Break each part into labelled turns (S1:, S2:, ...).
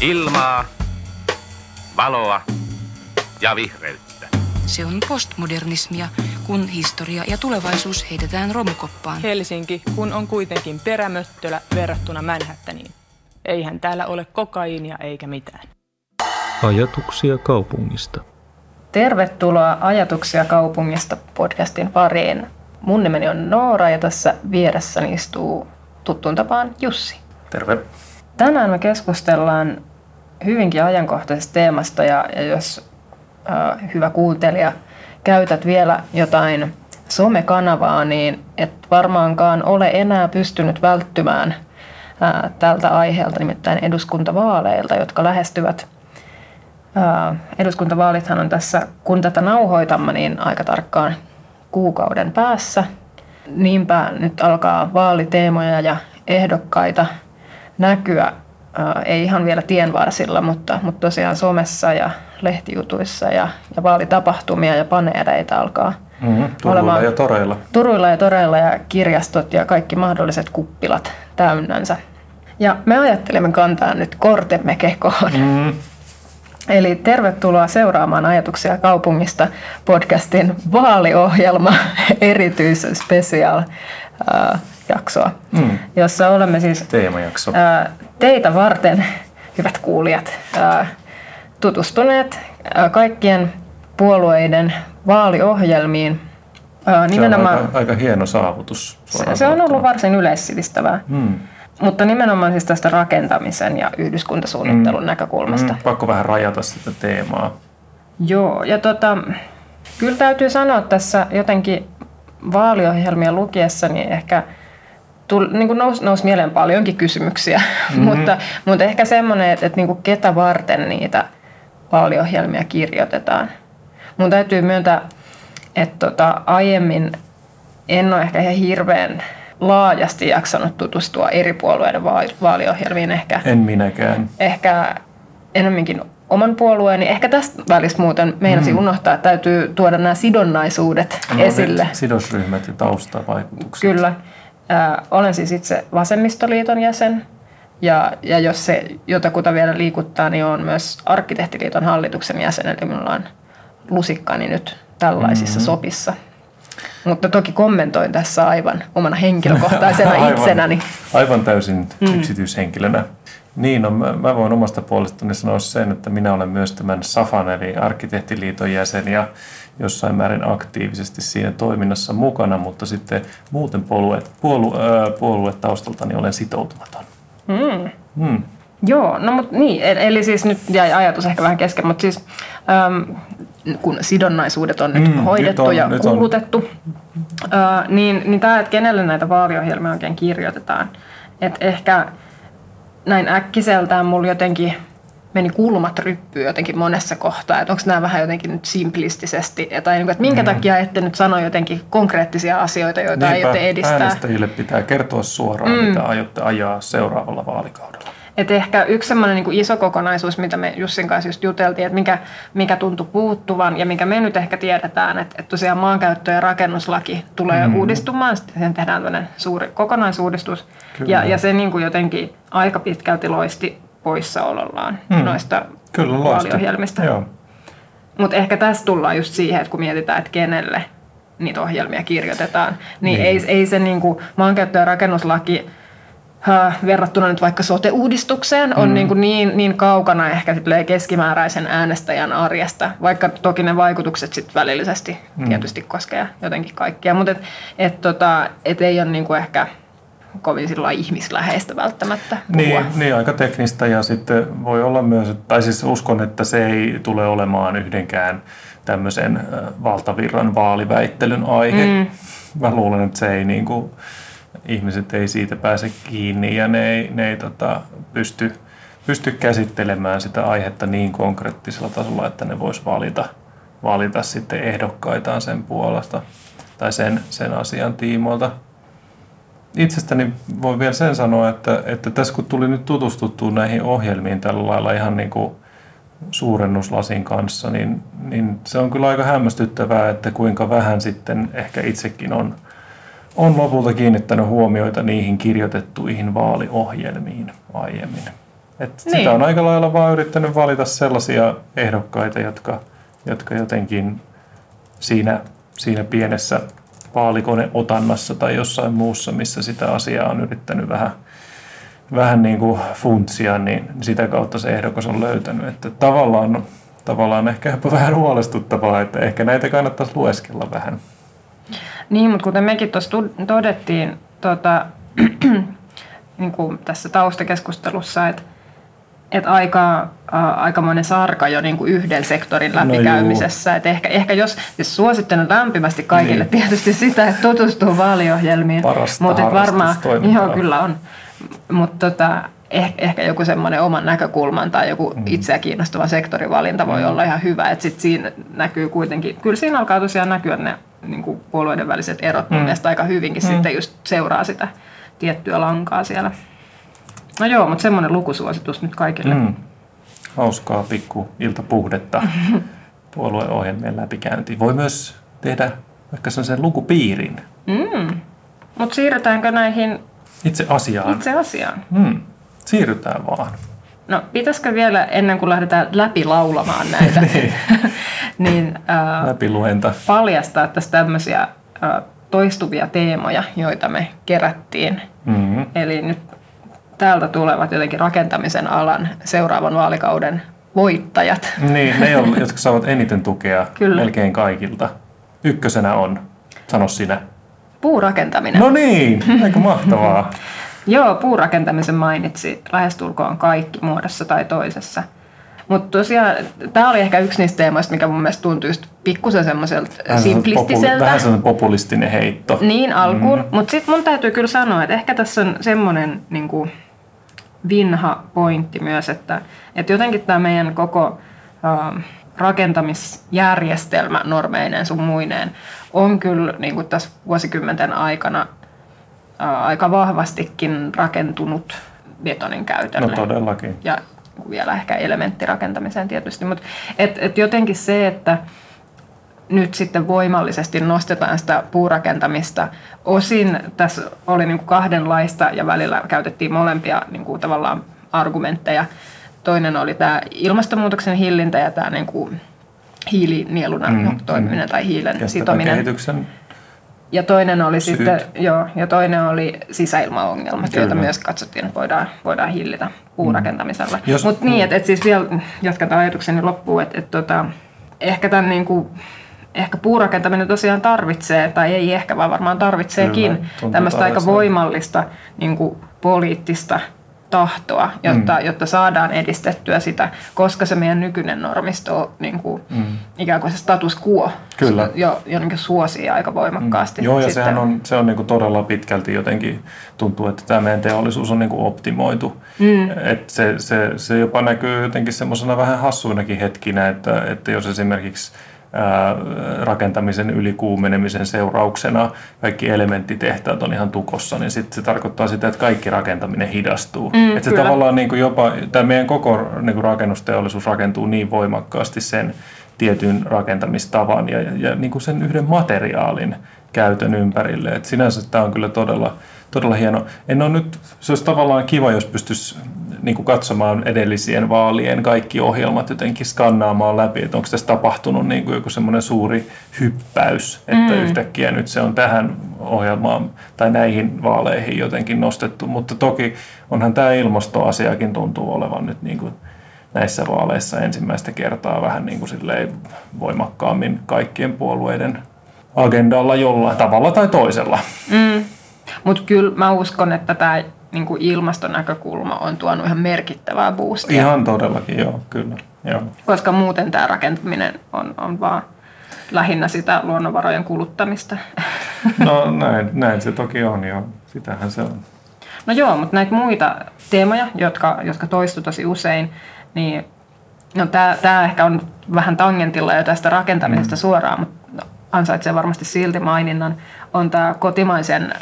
S1: Ilmaa, valoa ja vihreyttä.
S2: Se on postmodernismia, kun historia ja tulevaisuus heitetään romukoppaan.
S3: Helsinki, kun on kuitenkin perämöttölä verrattuna Manhattaniin. Eihän täällä ole kokaiinia eikä mitään.
S4: Ajatuksia kaupungista.
S5: Tervetuloa Ajatuksia kaupungista podcastin pariin. Mun nimeni on Noora ja tässä vieressäni istuu tuttuun tapaan Jussi.
S4: Terve.
S5: Tänään me keskustellaan hyvinkin ajankohtaisesta teemasta ja, ja jos äh, hyvä kuuntelija käytät vielä jotain somekanavaa, niin et varmaankaan ole enää pystynyt välttymään tältä aiheelta, nimittäin eduskuntavaaleilta, jotka lähestyvät. Äh, eduskuntavaalithan on tässä, kun tätä nauhoitamme, niin aika tarkkaan kuukauden päässä. Niinpä nyt alkaa vaaliteemoja ja ehdokkaita näkyä ei ihan vielä tienvarsilla, mutta, mutta tosiaan somessa ja lehtijutuissa ja, ja vaalitapahtumia ja paneeleita alkaa
S4: mm-hmm. Turuilla olemaan, ja toreilla.
S5: Turuilla ja toreilla ja kirjastot ja kaikki mahdolliset kuppilat täynnänsä. Ja me ajattelemme kantaa nyt kortemme kekoon. Mm-hmm. Eli tervetuloa seuraamaan Ajatuksia kaupungista podcastin vaaliohjelma erityis special jaksoa, mm. jossa olemme siis
S4: Teemajakso.
S5: Ää, teitä varten, hyvät kuulijat, ää, tutustuneet ää, kaikkien puolueiden vaaliohjelmiin.
S4: Ää, nimenomaan, se on aika, aika hieno saavutus.
S5: Se, se on ollut varsin yleissivistävää. Mm. Mutta nimenomaan siis tästä rakentamisen ja yhdyskuntasuunnittelun mm. näkökulmasta. Mm.
S4: Pakko vähän rajata sitä teemaa.
S5: Joo, ja tota, kyllä täytyy sanoa tässä jotenkin vaaliohjelmia lukiessa, niin ehkä tuli, niin kuin nousi, nousi mieleen paljonkin kysymyksiä, mm-hmm. mutta, mutta ehkä semmoinen, että, että niin kuin ketä varten niitä vaaliohjelmia kirjoitetaan. Mun täytyy myöntää, että tota, aiemmin en ole ehkä ihan hirveän laajasti jaksanut tutustua eri puolueiden vaaliohjelmiin. Ehkä,
S4: en minäkään.
S5: Ehkä enemmänkin oman puolueeni. Ehkä tästä välistä muuten meinasin mm. unohtaa, että täytyy tuoda nämä sidonnaisuudet no, esille.
S4: Sidosryhmät ja taustavaikutukset.
S5: Kyllä. Äh, olen siis itse Vasemmistoliiton jäsen. Ja, ja jos se jotakuta vielä liikuttaa, niin on myös Arkkitehtiliiton hallituksen jäsen. Eli minulla on lusikkani nyt tällaisissa mm. sopissa. Mutta toki kommentoin tässä aivan omana henkilökohtaisena aivan, itsenäni.
S4: Aivan täysin mm. yksityishenkilönä. Niin, no mä, mä voin omasta puolestani sanoa sen, että minä olen myös tämän SAFAN eli Arkkitehtiliiton jäsen ja jossain määrin aktiivisesti siinä toiminnassa mukana, mutta sitten muuten puolue, puolue, puoluetaustaltani olen sitoutumaton.
S5: Mm. Mm. Joo, no mutta niin, eli siis nyt jäi ajatus ehkä vähän kesken, mutta siis äm, kun sidonnaisuudet on nyt mm, hoidettu nyt on, ja nyt kuulutettu, äh, niin, niin tämä, että kenelle näitä vaaliohjelmia oikein kirjoitetaan, että ehkä näin äkkiseltään mulla jotenkin meni kulmat ryppyy jotenkin monessa kohtaa, että onko nämä vähän jotenkin nyt simplistisesti, tai niin että minkä mm. takia ette nyt sano jotenkin konkreettisia asioita, joita Niinpä, aiotte edistää.
S4: äänestäjille pitää kertoa suoraan, mm. mitä aiotte ajaa seuraavalla vaalikaudella.
S5: Et ehkä yksi sellainen niin iso kokonaisuus, mitä me Jussin kanssa just juteltiin, että mikä, mikä tuntui puuttuvan ja mikä me nyt ehkä tiedetään, että, että tosiaan maankäyttö- ja rakennuslaki tulee mm. uudistumaan, sitten sen tehdään tämmöinen suuri kokonaisuudistus ja, ja se niin kuin jotenkin aika pitkälti loisti poissaolollaan mm. noista Kyllä, vaaliohjelmista. Mutta ehkä tässä tullaan just siihen, että kun mietitään, että kenelle niitä ohjelmia kirjoitetaan, niin, niin. Ei, ei se niin kuin maankäyttö- ja rakennuslaki verrattuna nyt vaikka sote-uudistukseen on mm. niin, kuin niin, niin kaukana ehkä keskimääräisen äänestäjän arjesta, vaikka toki ne vaikutukset sit välillisesti mm. tietysti koskee jotenkin kaikkia, mutta et, et tota, et ei ole niin kuin ehkä kovin sillä ihmisläheistä välttämättä
S4: Niin, niin, aika teknistä ja sitten voi olla myös, tai siis uskon, että se ei tule olemaan yhdenkään tämmöisen valtavirran vaaliväittelyn aihe. Mm. Mä luulen, että se ei niin kuin, ihmiset ei siitä pääse kiinni ja ne ei, ne ei tota, pysty, pysty käsittelemään sitä aihetta niin konkreettisella tasolla, että ne vois valita, valita sitten ehdokkaitaan sen puolesta tai sen, sen asian tiimoilta. Itsestäni voi vielä sen sanoa, että, että tässä kun tuli nyt tutustuttua näihin ohjelmiin tällä lailla ihan niin kuin suurennuslasin kanssa, niin, niin se on kyllä aika hämmästyttävää, että kuinka vähän sitten ehkä itsekin on – on lopulta kiinnittänyt huomioita niihin kirjoitettuihin vaaliohjelmiin aiemmin. Et
S5: Niin.
S4: Sitä on aika lailla vaan yrittänyt valita sellaisia ehdokkaita, jotka, jotka jotenkin siinä, siinä pienessä vaalikoneotannassa tai jossain muussa, missä sitä asiaa on yrittänyt vähän, vähän niin kuin funtsia, niin sitä kautta se ehdokas on löytänyt. Että tavallaan, tavallaan ehkä jopa vähän huolestuttavaa, että ehkä näitä kannattaisi lueskella vähän.
S5: Niin, mutta kuten mekin tuossa tu- todettiin tota, niin kuin tässä taustakeskustelussa, että et aika, äh, aikamoinen sarka jo niin kuin yhden sektorin
S4: No
S5: läpikäymisessä. et ehkä, ehkä jos, siis suosittelen lämpimästi kaikille
S4: Niin.
S5: tietysti sitä, että tutustuu vaaliohjelmiin.
S4: Parasta
S5: Mutta varmaan, joo kyllä on. Mutta tota, ehkä, ehkä joku semmoinen oman näkökulman tai joku mm. itseä kiinnostava sektorivalinta voi
S4: Mm.
S5: olla ihan hyvä. Että sit siinä näkyy kuitenkin, kyllä siinä alkaa tosiaan näkyä ne niin kuin puolueiden väliset erot mun
S4: Mm.
S5: mielestä aika hyvinkin mm. sitten just seuraa sitä tiettyä lankaa siellä. No joo, mutta semmoinen lukusuositus nyt kaikille. Mm.
S4: Hauskaa pikku iltapuhdetta puolueohjelmien läpikäyntiin. Voi myös tehdä vaikka sellaisen lukupiirin
S5: Mm. Mutta siirrytäänkö näihin
S4: itse asiaan.
S5: itse asiaan?
S4: Mm. Siirrytään vaan.
S5: No pitäisikö vielä ennen kuin lähdetään läpi laulamaan näitä,
S4: Niin.
S5: niin äh,
S4: Läpiluenta.
S5: paljastaa tässä tämmöisiä äh, toistuvia teemoja, joita me kerättiin.
S4: Mm.
S5: Eli nyt täältä tulevat jotenkin rakentamisen alan seuraavan vaalikauden voittajat.
S4: Niin, ne, jotka jotka saavat eniten tukea
S5: Kyllä.
S4: melkein kaikilta. Ykkösenä on, sano sinä.
S5: Puurakentaminen.
S4: No niin, aika mahtavaa.
S5: Joo, puurakentamisen mainitsi lähestulkoon kaikki muodossa tai toisessa. Mutta tosiaan, tämä oli ehkä yksi niistä teemoista, mikä mun mielestä tuntui just pikkusen semmoiselta
S4: populi-
S5: simplistiseltä.
S4: Vähän sellainen populistinen heitto.
S5: Niin alkuun, mm. mutta sitten mun täytyy kyllä sanoa, että ehkä tässä on semmoinen niin kuin, vinha pointti myös, että, että jotenkin tämä meidän koko äh, rakentamisjärjestelmä normeineen sun muineen on kyllä niin kuin tässä vuosikymmenten aikana äh, aika vahvastikin rakentunut betonin
S4: No
S5: käytölle
S4: todellakin.
S5: ja vielä ehkä elementtirakentamiseen tietysti, mutta et, et jotenkin se, että nyt sitten voimallisesti nostetaan sitä puurakentamista. Osin tässä oli niin kuin kahdenlaista ja välillä käytettiin molempia niin kuin tavallaan argumentteja. Toinen oli tämä ilmastonmuutoksen hillintä ja tämä niin kuin hiilinieluna
S4: Mm,
S5: mm, toimiminen tai hiilen
S4: Kestävän
S5: sitominen.
S4: kehityksen.
S5: Ja toinen oli
S4: Syyt.
S5: sitten, joo, ja toinen oli sisäilmaongelmat,
S4: Kyllä.
S5: joita myös katsottiin, että voidaan, voidaan hillitä puurakentamisella.
S4: Jos-
S5: Mutta niin, että et siis vielä jatkan ajatukseni loppuun, että et tota, ehkä tämän niin kuin, ehkä puurakentaminen tosiaan tarvitsee, tai ei ehkä, vaan varmaan tarvitseekin
S4: Kyllä,
S5: tämmöistä aika voimallista niin kuin poliittista tahtoa, jotta,
S4: Mm.
S5: jotta saadaan edistettyä sitä, koska se meidän nykyinen normisto on niin kuin,
S4: Mm.
S5: ikään kuin se status quo
S4: Kyllä.
S5: jo, jo niin kuin suosii aika voimakkaasti.
S4: Joo, ja
S5: sitten.
S4: sehän on, se on niinku todella pitkälti jotenkin, tuntuu, että tämä meidän teollisuus on niinku optimoitu. Mm. Et se, se, se jopa näkyy jotenkin semmoisena vähän hassuinakin hetkinä, että, että jos esimerkiksi rakentamisen ylikuumenemisen seurauksena kaikki elementtitehtaat on ihan tukossa, niin sit se tarkoittaa sitä, että kaikki rakentaminen hidastuu.
S5: Mm,
S4: että se tavallaan niin kuin jopa, tämä meidän koko niin kuin rakennusteollisuus rakentuu niin voimakkaasti sen tietyn rakentamistavan ja, ja, ja niin kuin sen yhden materiaalin käytön ympärille. Et sinänsä tämä on kyllä todella, todella hieno. En ole nyt, se olisi tavallaan kiva, jos pystyisi niin kuin katsomaan edellisien vaalien kaikki ohjelmat jotenkin skannaamaan läpi, että onko tässä tapahtunut niin kuin joku semmoinen suuri hyppäys, että mm. yhtäkkiä nyt se on tähän ohjelmaan tai näihin vaaleihin jotenkin nostettu. Mutta toki onhan tämä ilmastoasiakin tuntuu olevan nyt niin kuin näissä vaaleissa ensimmäistä kertaa vähän niin kuin voimakkaammin kaikkien puolueiden agendalla jollain tavalla tai toisella.
S5: Mm. Mutta kyllä mä uskon, että tämä niinku ilmastonäkökulma on tuonut ihan merkittävää boostia,
S4: Ihan todellakin, joo, kyllä. Joo.
S5: koska muuten tämä rakentaminen on, on vaan lähinnä sitä luonnonvarojen kuluttamista.
S4: No näin, näin se toki on, joo. Sitähän se on.
S5: No joo, mutta näitä muita teemoja, jotka, jotka toistu tosi usein, niin no tämä, tämä ehkä on vähän tangentilla jo tästä rakentamisesta mm. suoraan, mutta ansaitsee varmasti silti maininnan, on tämä kotimaisen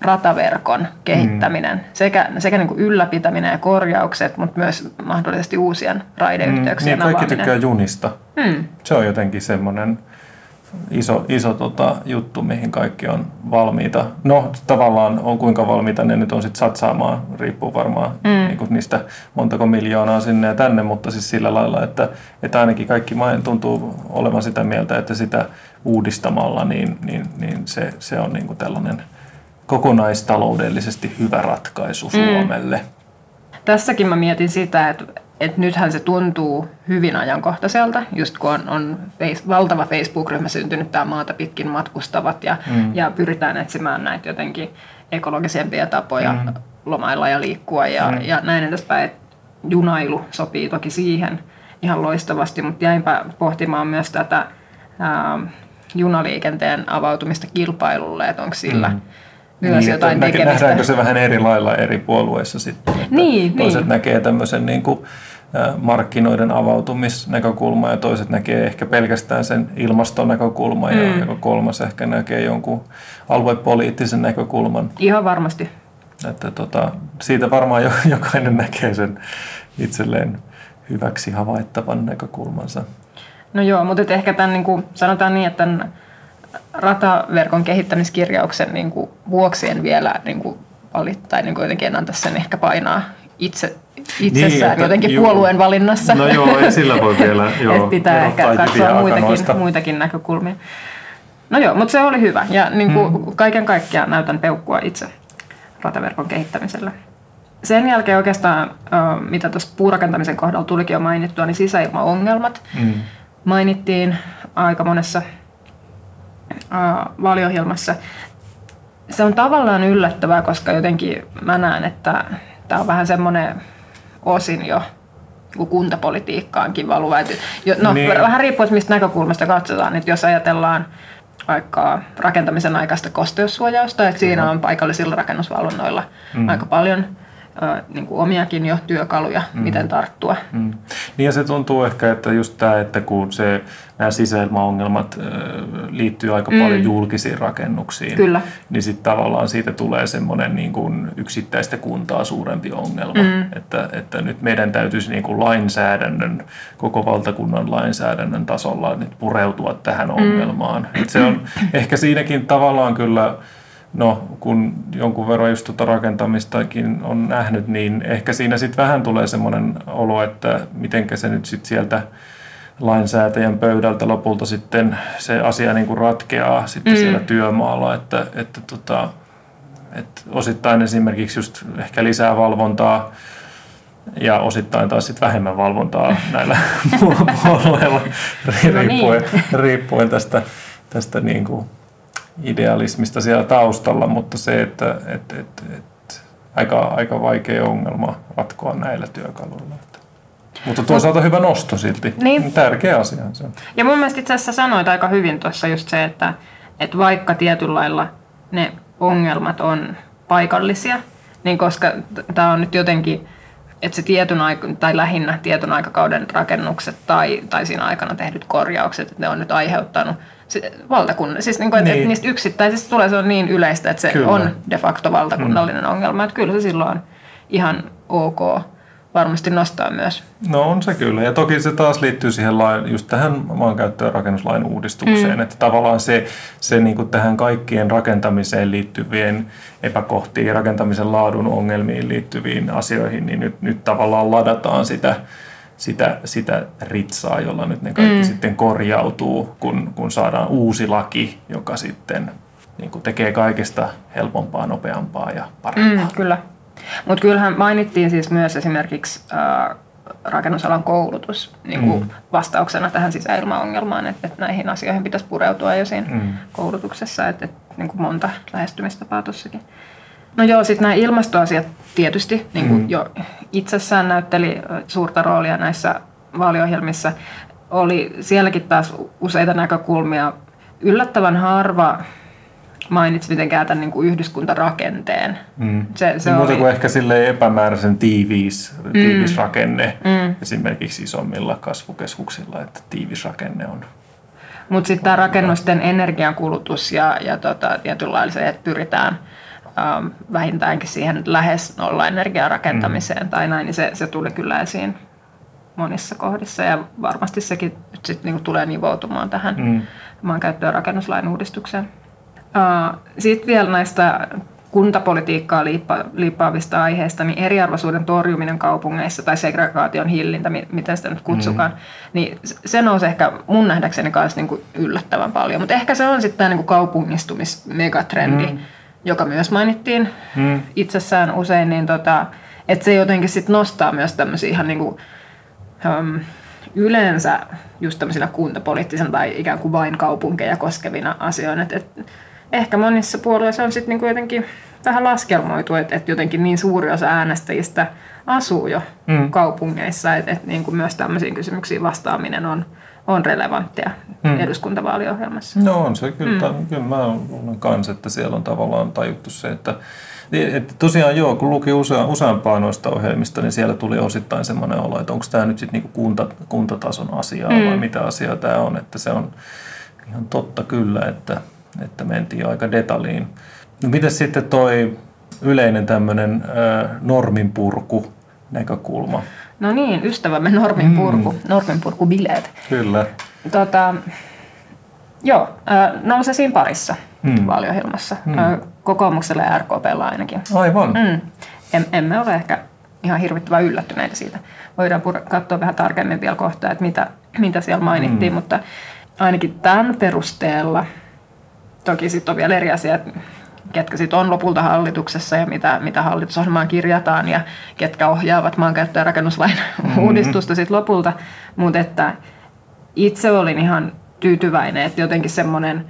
S5: rataverkon kehittäminen, mm. sekä, sekä niin kuin ylläpitäminen ja korjaukset, mutta myös mahdollisesti uusien raideyhteyksien
S4: niin, kaikki
S5: avaaminen.
S4: tykkää junista.
S5: Mm.
S4: Se on jotenkin semmoinen iso, iso tota, juttu, mihin kaikki on valmiita. No tavallaan on kuinka valmiita ne nyt on sitten satsaamaan, riippuu varmaan mm. niin niistä montako miljoonaa sinne ja tänne, mutta siis sillä lailla, että, että ainakin kaikki tuntuu olevan sitä mieltä, että sitä uudistamalla niin, niin, niin se, se on niin kuin tällainen kokonaistaloudellisesti hyvä ratkaisu mm. Suomelle.
S5: Tässäkin mä mietin sitä, että että nythän se tuntuu hyvin ajankohtaiselta, just kun on, on face, valtava Facebook-ryhmä syntynyt tämä maata pitkin matkustavat ja, mm. ja pyritään etsimään näitä jotenkin ekologisempia tapoja mm. lomailla ja liikkua ja, mm. ja näin edespäin. Junailu sopii toki siihen ihan loistavasti, mutta jäinpä pohtimaan myös tätä ää, junaliikenteen avautumista kilpailulle, että onko sillä mm myös niin, jotain tekemistä.
S4: Nähdäänkö se vähän eri lailla eri puolueissa sitten?
S5: Niin,
S4: toiset
S5: niin.
S4: näkee tämmöisen niin kuin markkinoiden avautumisnäkökulma ja toiset näkee ehkä pelkästään sen ilmastonäkökulma mm. ja joka kolmas ehkä näkee jonkun aluepoliittisen näkökulman.
S5: Ihan varmasti.
S4: Että tota, siitä varmaan jokainen näkee sen itselleen hyväksi havaittavan näkökulmansa.
S5: No joo, mutta ehkä tämän, niin kuin, sanotaan niin, että tämän rataverkon kehittämiskirjauksen niin kuin, vuoksi en vielä niin kuin, valittaa, niin kuin jotenkin en antaisi sen ehkä painaa itse, itsessään niin, jotenkin juu. puolueen valinnassa.
S4: No joo, ei sillä voi vielä. Joo,
S5: että pitää ehkä katsoa muitakin, muitakin näkökulmia. No joo, mutta se oli hyvä. Ja niin kuin hmm. kaiken kaikkiaan näytän peukkua itse rataverkon kehittämisellä. Sen jälkeen oikeastaan, mitä tuossa puurakentamisen kohdalla tulikin jo mainittua, niin sisäilmaongelmat hmm. Mainittiin aika monessa vaaliohjelmassa. Se on tavallaan yllättävää, koska jotenkin mä näen, että tämä on vähän semmoinen osin jo kuntapolitiikkaankin valuva. No, niin. vähän riippuu, mistä näkökulmasta katsotaan. Että jos ajatellaan vaikka rakentamisen aikaista kosteussuojausta, että siinä on paikallisilla rakennusvalvonnoilla mm. aika paljon niin kuin omiakin jo työkaluja, mm. miten tarttua. Mm.
S4: Niin ja se tuntuu ehkä, että just tämä, että kun se, nämä sisäilmaongelmat liittyy aika mm. paljon julkisiin rakennuksiin,
S5: Kyllä.
S4: niin sitten tavallaan siitä tulee semmoinen niin kuin yksittäistä kuntaa suurempi ongelma. Mm. Että, että nyt meidän täytyisi niin kuin lainsäädännön, koko valtakunnan lainsäädännön tasolla nyt pureutua tähän mm. ongelmaan. Et se on ehkä siinäkin tavallaan kyllä no kun jonkun verran just tuota rakentamistakin on nähnyt, niin ehkä siinä sitten vähän tulee semmoinen olo, että miten se nyt sitten sieltä lainsäätäjän pöydältä lopulta sitten se asia niin kuin ratkeaa sitten mm. siellä työmaalla, että, että, tota, että osittain esimerkiksi just ehkä lisää valvontaa ja osittain taas sitten vähemmän valvontaa näillä puolueilla riippuen, no niin. riippuen tästä, tästä niin kuin idealismista siellä taustalla, mutta se, että et, et, et, aika, aika vaikea ongelma ratkoa näillä työkaluilla. Mutta toisaalta hyvä nosto silti. Niin. Tärkeä asia se
S5: Ja mun mielestä itse asiassa sanoit aika hyvin tuossa just se, että, että vaikka tietyllä lailla ne ongelmat on paikallisia, niin koska tämä on nyt jotenkin, että se tietyn aika, tai lähinnä tietyn aikakauden rakennukset tai, tai siinä aikana tehdyt korjaukset, että ne on nyt aiheuttanut valtakunnan. Siis niin kuin, että, niin. niistä yksittäisistä tulee se on niin yleistä, että se kyllä. on de facto valtakunnallinen mm. ongelma. Että kyllä se silloin on ihan ok varmasti nostaa myös.
S4: No on se kyllä. Ja toki se taas liittyy siihen lain, just tähän maankäyttö- ja rakennuslain uudistukseen. Mm. Että tavallaan se, se niin kuin tähän kaikkien rakentamiseen liittyvien epäkohtiin rakentamisen laadun ongelmiin liittyviin asioihin, niin nyt, nyt tavallaan ladataan sitä sitä, sitä ritsaa, jolla nyt ne kaikki mm. sitten korjautuu, kun, kun saadaan uusi laki, joka sitten niin kuin tekee kaikesta helpompaa, nopeampaa ja parempaa.
S5: Mm, kyllä. Mutta kyllähän mainittiin siis myös esimerkiksi äh, rakennusalan koulutus niin kuin mm. vastauksena tähän sisäilmaongelmaan, että, että näihin asioihin pitäisi pureutua jo siinä mm. koulutuksessa, että, että niin kuin monta lähestymistapaa tuossakin. No joo, sitten nämä ilmastoasiat tietysti niin kuin mm. jo itsessään näytteli suurta roolia näissä vaaliohjelmissa. Oli sielläkin taas useita näkökulmia. Yllättävän harva mainitsi mitenkään tämän niin kuin yhdyskuntarakenteen.
S4: Mm. Se, se niin Muuta oli... kuin ehkä sille epämääräisen tiiviis, tiivis mm. rakenne mm. esimerkiksi isommilla kasvukeskuksilla, että tiivis rakenne on
S5: mutta sitten tämä rakennusten energiankulutus ja, ja tota, tietynlailla että pyritään – ähm, vähintäänkin siihen lähes nolla energiarakentamiseen mm. tai näin, niin se, se tuli kyllä esiin monissa kohdissa ja varmasti sekin nyt sit niinku tulee nivoutumaan tähän mm. maankäyttö- ja rakennuslain uudistukseen. Uh, Sitten vielä näistä kuntapolitiikkaa liippa, liippaavista aiheista, niin eriarvoisuuden torjuminen kaupungeissa tai segregaation hillintä, miten sitä nyt kutsukaan, mm. niin se nousi ehkä mun nähdäkseni kanssa niin kuin yllättävän paljon. Mutta ehkä se on sitten tämä niin kaupungistumismegatrendi, mm. Joka myös mainittiin mm. itsessään usein, niin tota, että se jotenkin sitten nostaa myös tämmöisiä ihan niin kuin, um, yleensä just tämmöisinä kuntapoliittisena tai ikään kuin vain kaupunkeja koskevina asioina. Et, et, ehkä monissa puolueissa on sitten niinku jotenkin vähän laskelmoitu, että, että jotenkin niin suuri osa äänestäjistä asuu jo mm. kaupungeissa, että, että niin kuin myös tämmöisiin kysymyksiin vastaaminen on, on relevanttia mm. eduskuntavaaliohjelmassa.
S4: No on se kyllä. Mm. Kyllä mä luulen kanssa, että siellä on tavallaan tajuttu se, että että tosiaan joo, kun luki usea, useampaa noista ohjelmista, niin siellä tuli osittain semmoinen olo, että onko tämä nyt sitten niinku kunta, kuntatason asiaa mm. vai mitä asiaa tämä on. Että se on ihan totta kyllä, että, että mentiin aika detaljiin. No miten sitten toi yleinen tämmöinen norminpurku näkökulma?
S5: No niin, ystävämme norminpurku, mm. norminpurkubileet.
S4: Kyllä.
S5: Tota, joo, nousee siinä parissa mm. vaaliohjelmassa. Mm. Kokoomuksella ja RKPlla ainakin.
S4: Aivan.
S5: Mm. En, emme ole ehkä ihan hirvittävän yllättyneitä siitä. Voidaan pur- katsoa vähän tarkemmin vielä kohtaa, että mitä, mitä siellä mainittiin, mm. mutta ainakin tämän perusteella, toki sitten on vielä eri asia, että ketkä sitten on lopulta hallituksessa ja mitä, mitä hallitusohjelmaan kirjataan ja ketkä ohjaavat maankäyttö- ja rakennuslain mm-hmm. uudistusta sitten lopulta. Mutta että itse olin ihan tyytyväinen, että jotenkin semmoinen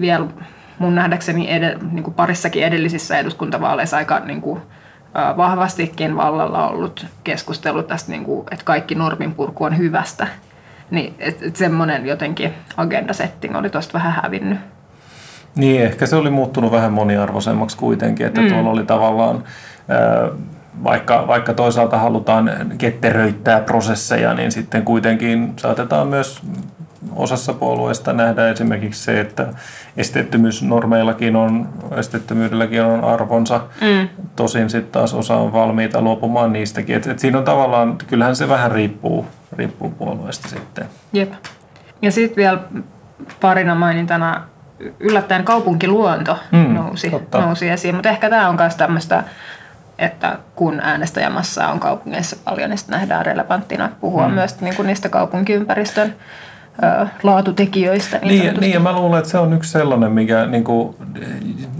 S5: vielä mun nähdäkseni edel, niin kuin parissakin edellisissä eduskuntavaaleissa aika niin kuin, vahvastikin vallalla ollut keskustelu tästä, niin kuin, että kaikki norminpurku on hyvästä. Niin, että et semmoinen jotenkin agendasetting oli tuosta vähän hävinnyt.
S4: Niin, ehkä se oli muuttunut vähän moniarvoisemmaksi kuitenkin, että mm. tuolla oli tavallaan, vaikka, vaikka toisaalta halutaan ketteröittää prosesseja, niin sitten kuitenkin saatetaan myös osassa puolueista nähdä esimerkiksi se, että esteettömyysnormeillakin on, esteettömyydelläkin on arvonsa. Mm. Tosin sitten taas osa on valmiita luopumaan niistäkin. Et, et siinä on tavallaan, kyllähän se vähän riippuu, riippuu puolueesta sitten.
S5: Jep. Ja sitten vielä parina mainintana yllättäen kaupunkiluonto mm, nousi, nousi esiin, mutta ehkä tämä on myös tämmöistä, että kun äänestäjämassa on kaupungeissa paljon, niin nähdään relevanttina puhua mm. myös niin kuin niistä kaupunkiympäristön laatutekijöistä.
S4: Niin, niin, niin, ja mä luulen, että se on yksi sellainen, mikä niin kuin,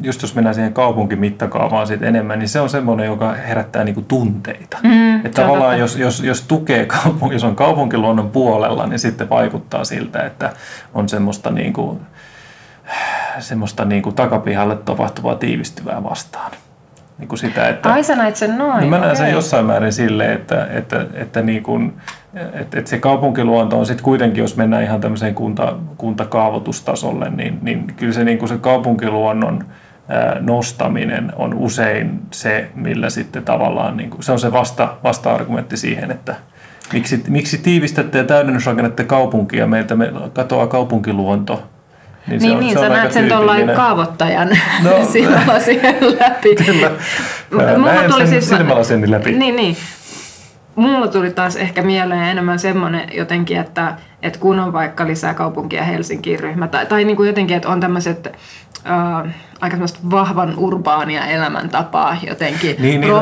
S4: just jos mennään siihen kaupunkimittakaavaan sit enemmän, niin se on semmoinen, joka herättää niin kuin tunteita. Mm, että tavallaan jos, jos, jos tukee kaupunki, jos on kaupunkiluonnon puolella, niin sitten vaikuttaa siltä, että on semmoista niin kuin, semmoista niin kuin takapihalle tapahtuvaa tiivistyvää vastaan. Niin kuin sitä, että,
S5: Ai sä näit sen noin.
S4: Niin mä näen okay. sen jossain määrin silleen, että, että, että, niin kuin, että, että se kaupunkiluonto on sitten kuitenkin, jos mennään ihan tämmöiseen kunta, kuntakaavoitustasolle, niin, niin kyllä se, niin kuin se kaupunkiluonnon nostaminen on usein se, millä sitten tavallaan, niin kuin, se on se vasta, vasta-argumentti siihen, että miksi, miksi tiivistätte ja täydennysrakennette kaupunkia, meiltä me katoaa kaupunkiluonto,
S5: niin, niin, on, niin sä näet sen tuollain kaavoittajan no, silmälasien läpi. Kyllä.
S4: Mulla tuli sen siis, silmälasien läpi.
S5: Niin, niin. Mulla tuli taas ehkä mieleen enemmän semmoinen jotenkin, että, että kun on vaikka lisää kaupunkia Helsinkiin ryhmä, tai, tai niin kuin jotenkin, että on tämmöiset äh, aika vahvan urbaania elämäntapaa jotenkin
S4: niin, niin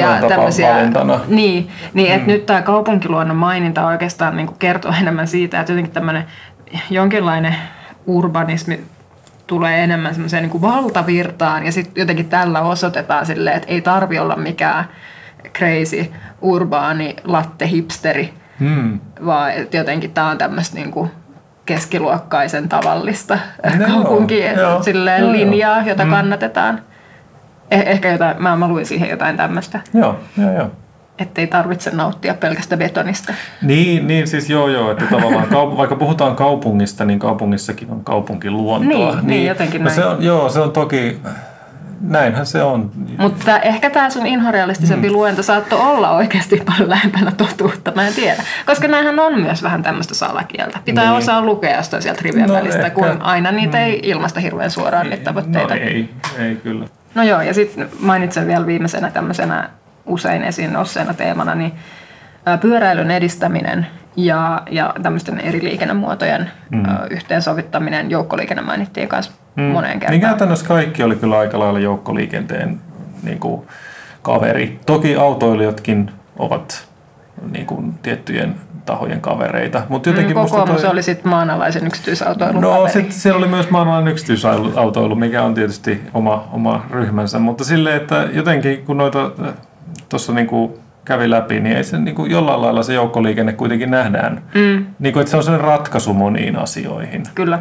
S4: ja tämmöisiä. Valintana.
S5: Niin, niin että mm. nyt tämä kaupunkiluonnon maininta oikeastaan niin kuin kertoo enemmän siitä, että jotenkin tämmöinen jonkinlainen urbanismi tulee enemmän semmoiseen niin kuin valtavirtaan ja sitten jotenkin tällä osoitetaan silleen, että ei tarvi olla mikään crazy urbaani latte hipsteri, hmm. vaan jotenkin tämä on tämmöistä niin kuin keskiluokkaisen tavallista no, kaupunki joo, silleen joo, linjaa, jota hmm. kannatetaan. Eh- ehkä jotain, mä, mä luin siihen jotain tämmöistä.
S4: Joo, joo, joo
S5: ettei tarvitse nauttia pelkästä betonista.
S4: Niin, niin siis joo joo, että tavallaan kaup- vaikka puhutaan kaupungista, niin kaupungissakin on kaupunkiluontoa.
S5: Niin, niin, niin jotenkin no näin.
S4: Se on, joo, se on toki, näinhän se on.
S5: Mutta ehkä tämä sun inhorealistisempi mm. luento saattoi olla oikeasti paljon lähempänä totuutta, mä en tiedä. Koska näinhän on myös vähän tämmöistä salakieltä. Pitää niin. osaa lukea jostain sieltä rivien no, välistä, ehkä. kun aina niitä mm. ei ilmasta hirveän suoraan niitä tavoitteita.
S4: No ei, ei kyllä.
S5: No joo, ja sitten mainitsen vielä viimeisenä tämmöisenä usein esiin nousseena teemana, niin pyöräilyn edistäminen ja, ja tämmöisten eri liikennemuotojen mm. yhteensovittaminen, joukkoliikenne mainittiin kanssa mm. moneen
S4: Niin
S5: kertaan.
S4: käytännössä kaikki oli kyllä aika lailla joukkoliikenteen niin kuin, kaveri. Toki autoilijatkin ovat niin kuin, tiettyjen tahojen kavereita, mutta jotenkin
S5: Mm, Kokoomus
S4: toi-
S5: oli sitten maanalaisen yksityisautoilun
S4: No sitten siellä oli myös maanalainen yksityisautoilu, mikä on tietysti oma, oma ryhmänsä, mutta silleen, että jotenkin kun noita tuossa niinku kävi läpi, niin ei se niinku jollain lailla se joukkoliikenne kuitenkin nähdään. Mm. Niinku, että se on sellainen ratkaisu moniin asioihin.
S5: Kyllä.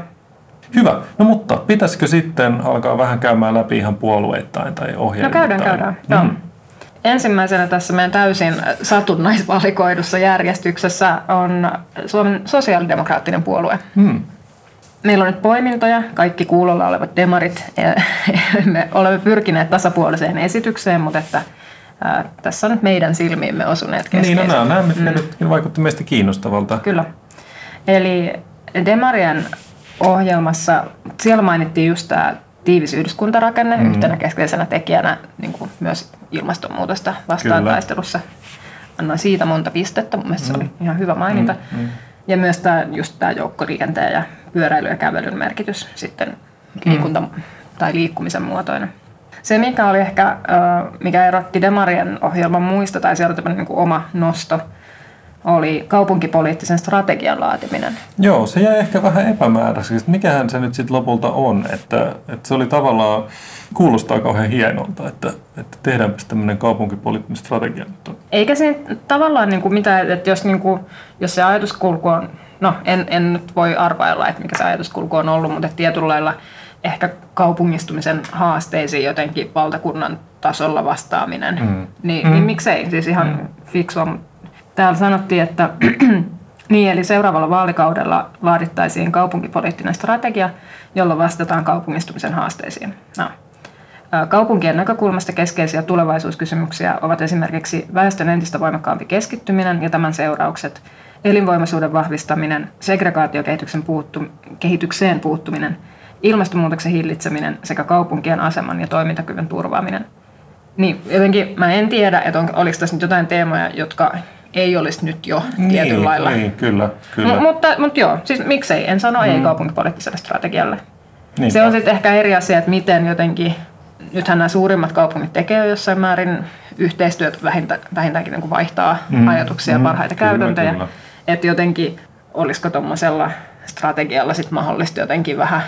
S4: Hyvä. No mutta pitäisikö sitten alkaa vähän käymään läpi ihan puolueittain tai
S5: No
S4: ohjelmittain?
S5: käydään, käydään. Joo. Ensimmäisenä tässä meidän täysin satunnaisvalikoidussa järjestyksessä on Suomen sosiaalidemokraattinen puolue.
S4: Hmm.
S5: Meillä on nyt poimintoja, kaikki kuulolla olevat demarit. Me olemme pyrkineet tasapuoliseen esitykseen, mutta että, ää, tässä on nyt meidän silmiimme osuneet
S4: Niin,
S5: keskeiset.
S4: no nämä, nämä mitkä nyt vaikutti meistä kiinnostavalta.
S5: Kyllä. Eli Demarien ohjelmassa, siellä mainittiin just tämä tiivis yhdyskuntarakenne mm. yhtenä keskeisenä tekijänä niin kuin myös ilmastonmuutosta vastaan
S4: Kyllä.
S5: taistelussa. Annoin siitä monta pistettä, mun mielestä se oli ihan hyvä maininta. Mm. Ja myös tämä, just tämä joukkoliikenteen ja pyöräily- ja kävelyn merkitys sitten liikunta- tai liikkumisen muotoina. Se, mikä oli ehkä, mikä erotti Demarien ohjelman muista, tai se oli tämmöinen niin oma nosto, oli kaupunkipoliittisen strategian laatiminen.
S4: Joo, se jäi ehkä vähän epämääräiseksi, mikähän se nyt sitten lopulta on. Että, että se oli tavallaan, kuulostaa kauhean hienolta, että, että tehdäänpäs tämmöinen kaupunkipoliittinen strategia nyt on.
S5: Eikä siinä tavallaan niin kuin mitään, että jos, niin kuin, jos se ajatuskulku on, no en, en nyt voi arvailla, että mikä se ajatuskulku on ollut, mutta tietyllä lailla ehkä kaupungistumisen haasteisiin jotenkin valtakunnan tasolla vastaaminen, mm. Niin, mm. niin miksei, siis ihan mm. fiksua. Täällä sanottiin, että niin, eli seuraavalla vaalikaudella laadittaisiin kaupunkipoliittinen strategia, jolla vastataan kaupungistumisen haasteisiin. No. Kaupunkien näkökulmasta keskeisiä tulevaisuuskysymyksiä ovat esimerkiksi väestön entistä voimakkaampi keskittyminen ja tämän seuraukset, elinvoimaisuuden vahvistaminen, segregaatiokehityksen puuttu, kehitykseen puuttuminen, ilmastonmuutoksen hillitseminen sekä kaupunkien aseman ja toimintakyvyn turvaaminen. Niin, jotenkin mä en tiedä, että on, oliko tässä nyt jotain teemoja, jotka ei olisi nyt jo tietyllä
S4: niin,
S5: lailla.
S4: Niin, kyllä, kyllä.
S5: M- mutta, mutta joo, siis miksei, en sano mm. ei kaupunkipoliittiselle strategialle.
S4: Niinpä.
S5: Se on sitten ehkä eri asia, että miten jotenkin, nythän nämä suurimmat kaupungit tekee jo jossain määrin yhteistyötä, vähintä, vähintäänkin niin kuin vaihtaa mm. ajatuksia ja
S4: Mm,
S5: parhaita
S4: kyllä,
S5: käytäntöjä.
S4: kyllä.
S5: Että jotenkin, olisiko tuommoisella strategialla sit mahdollista jotenkin vähän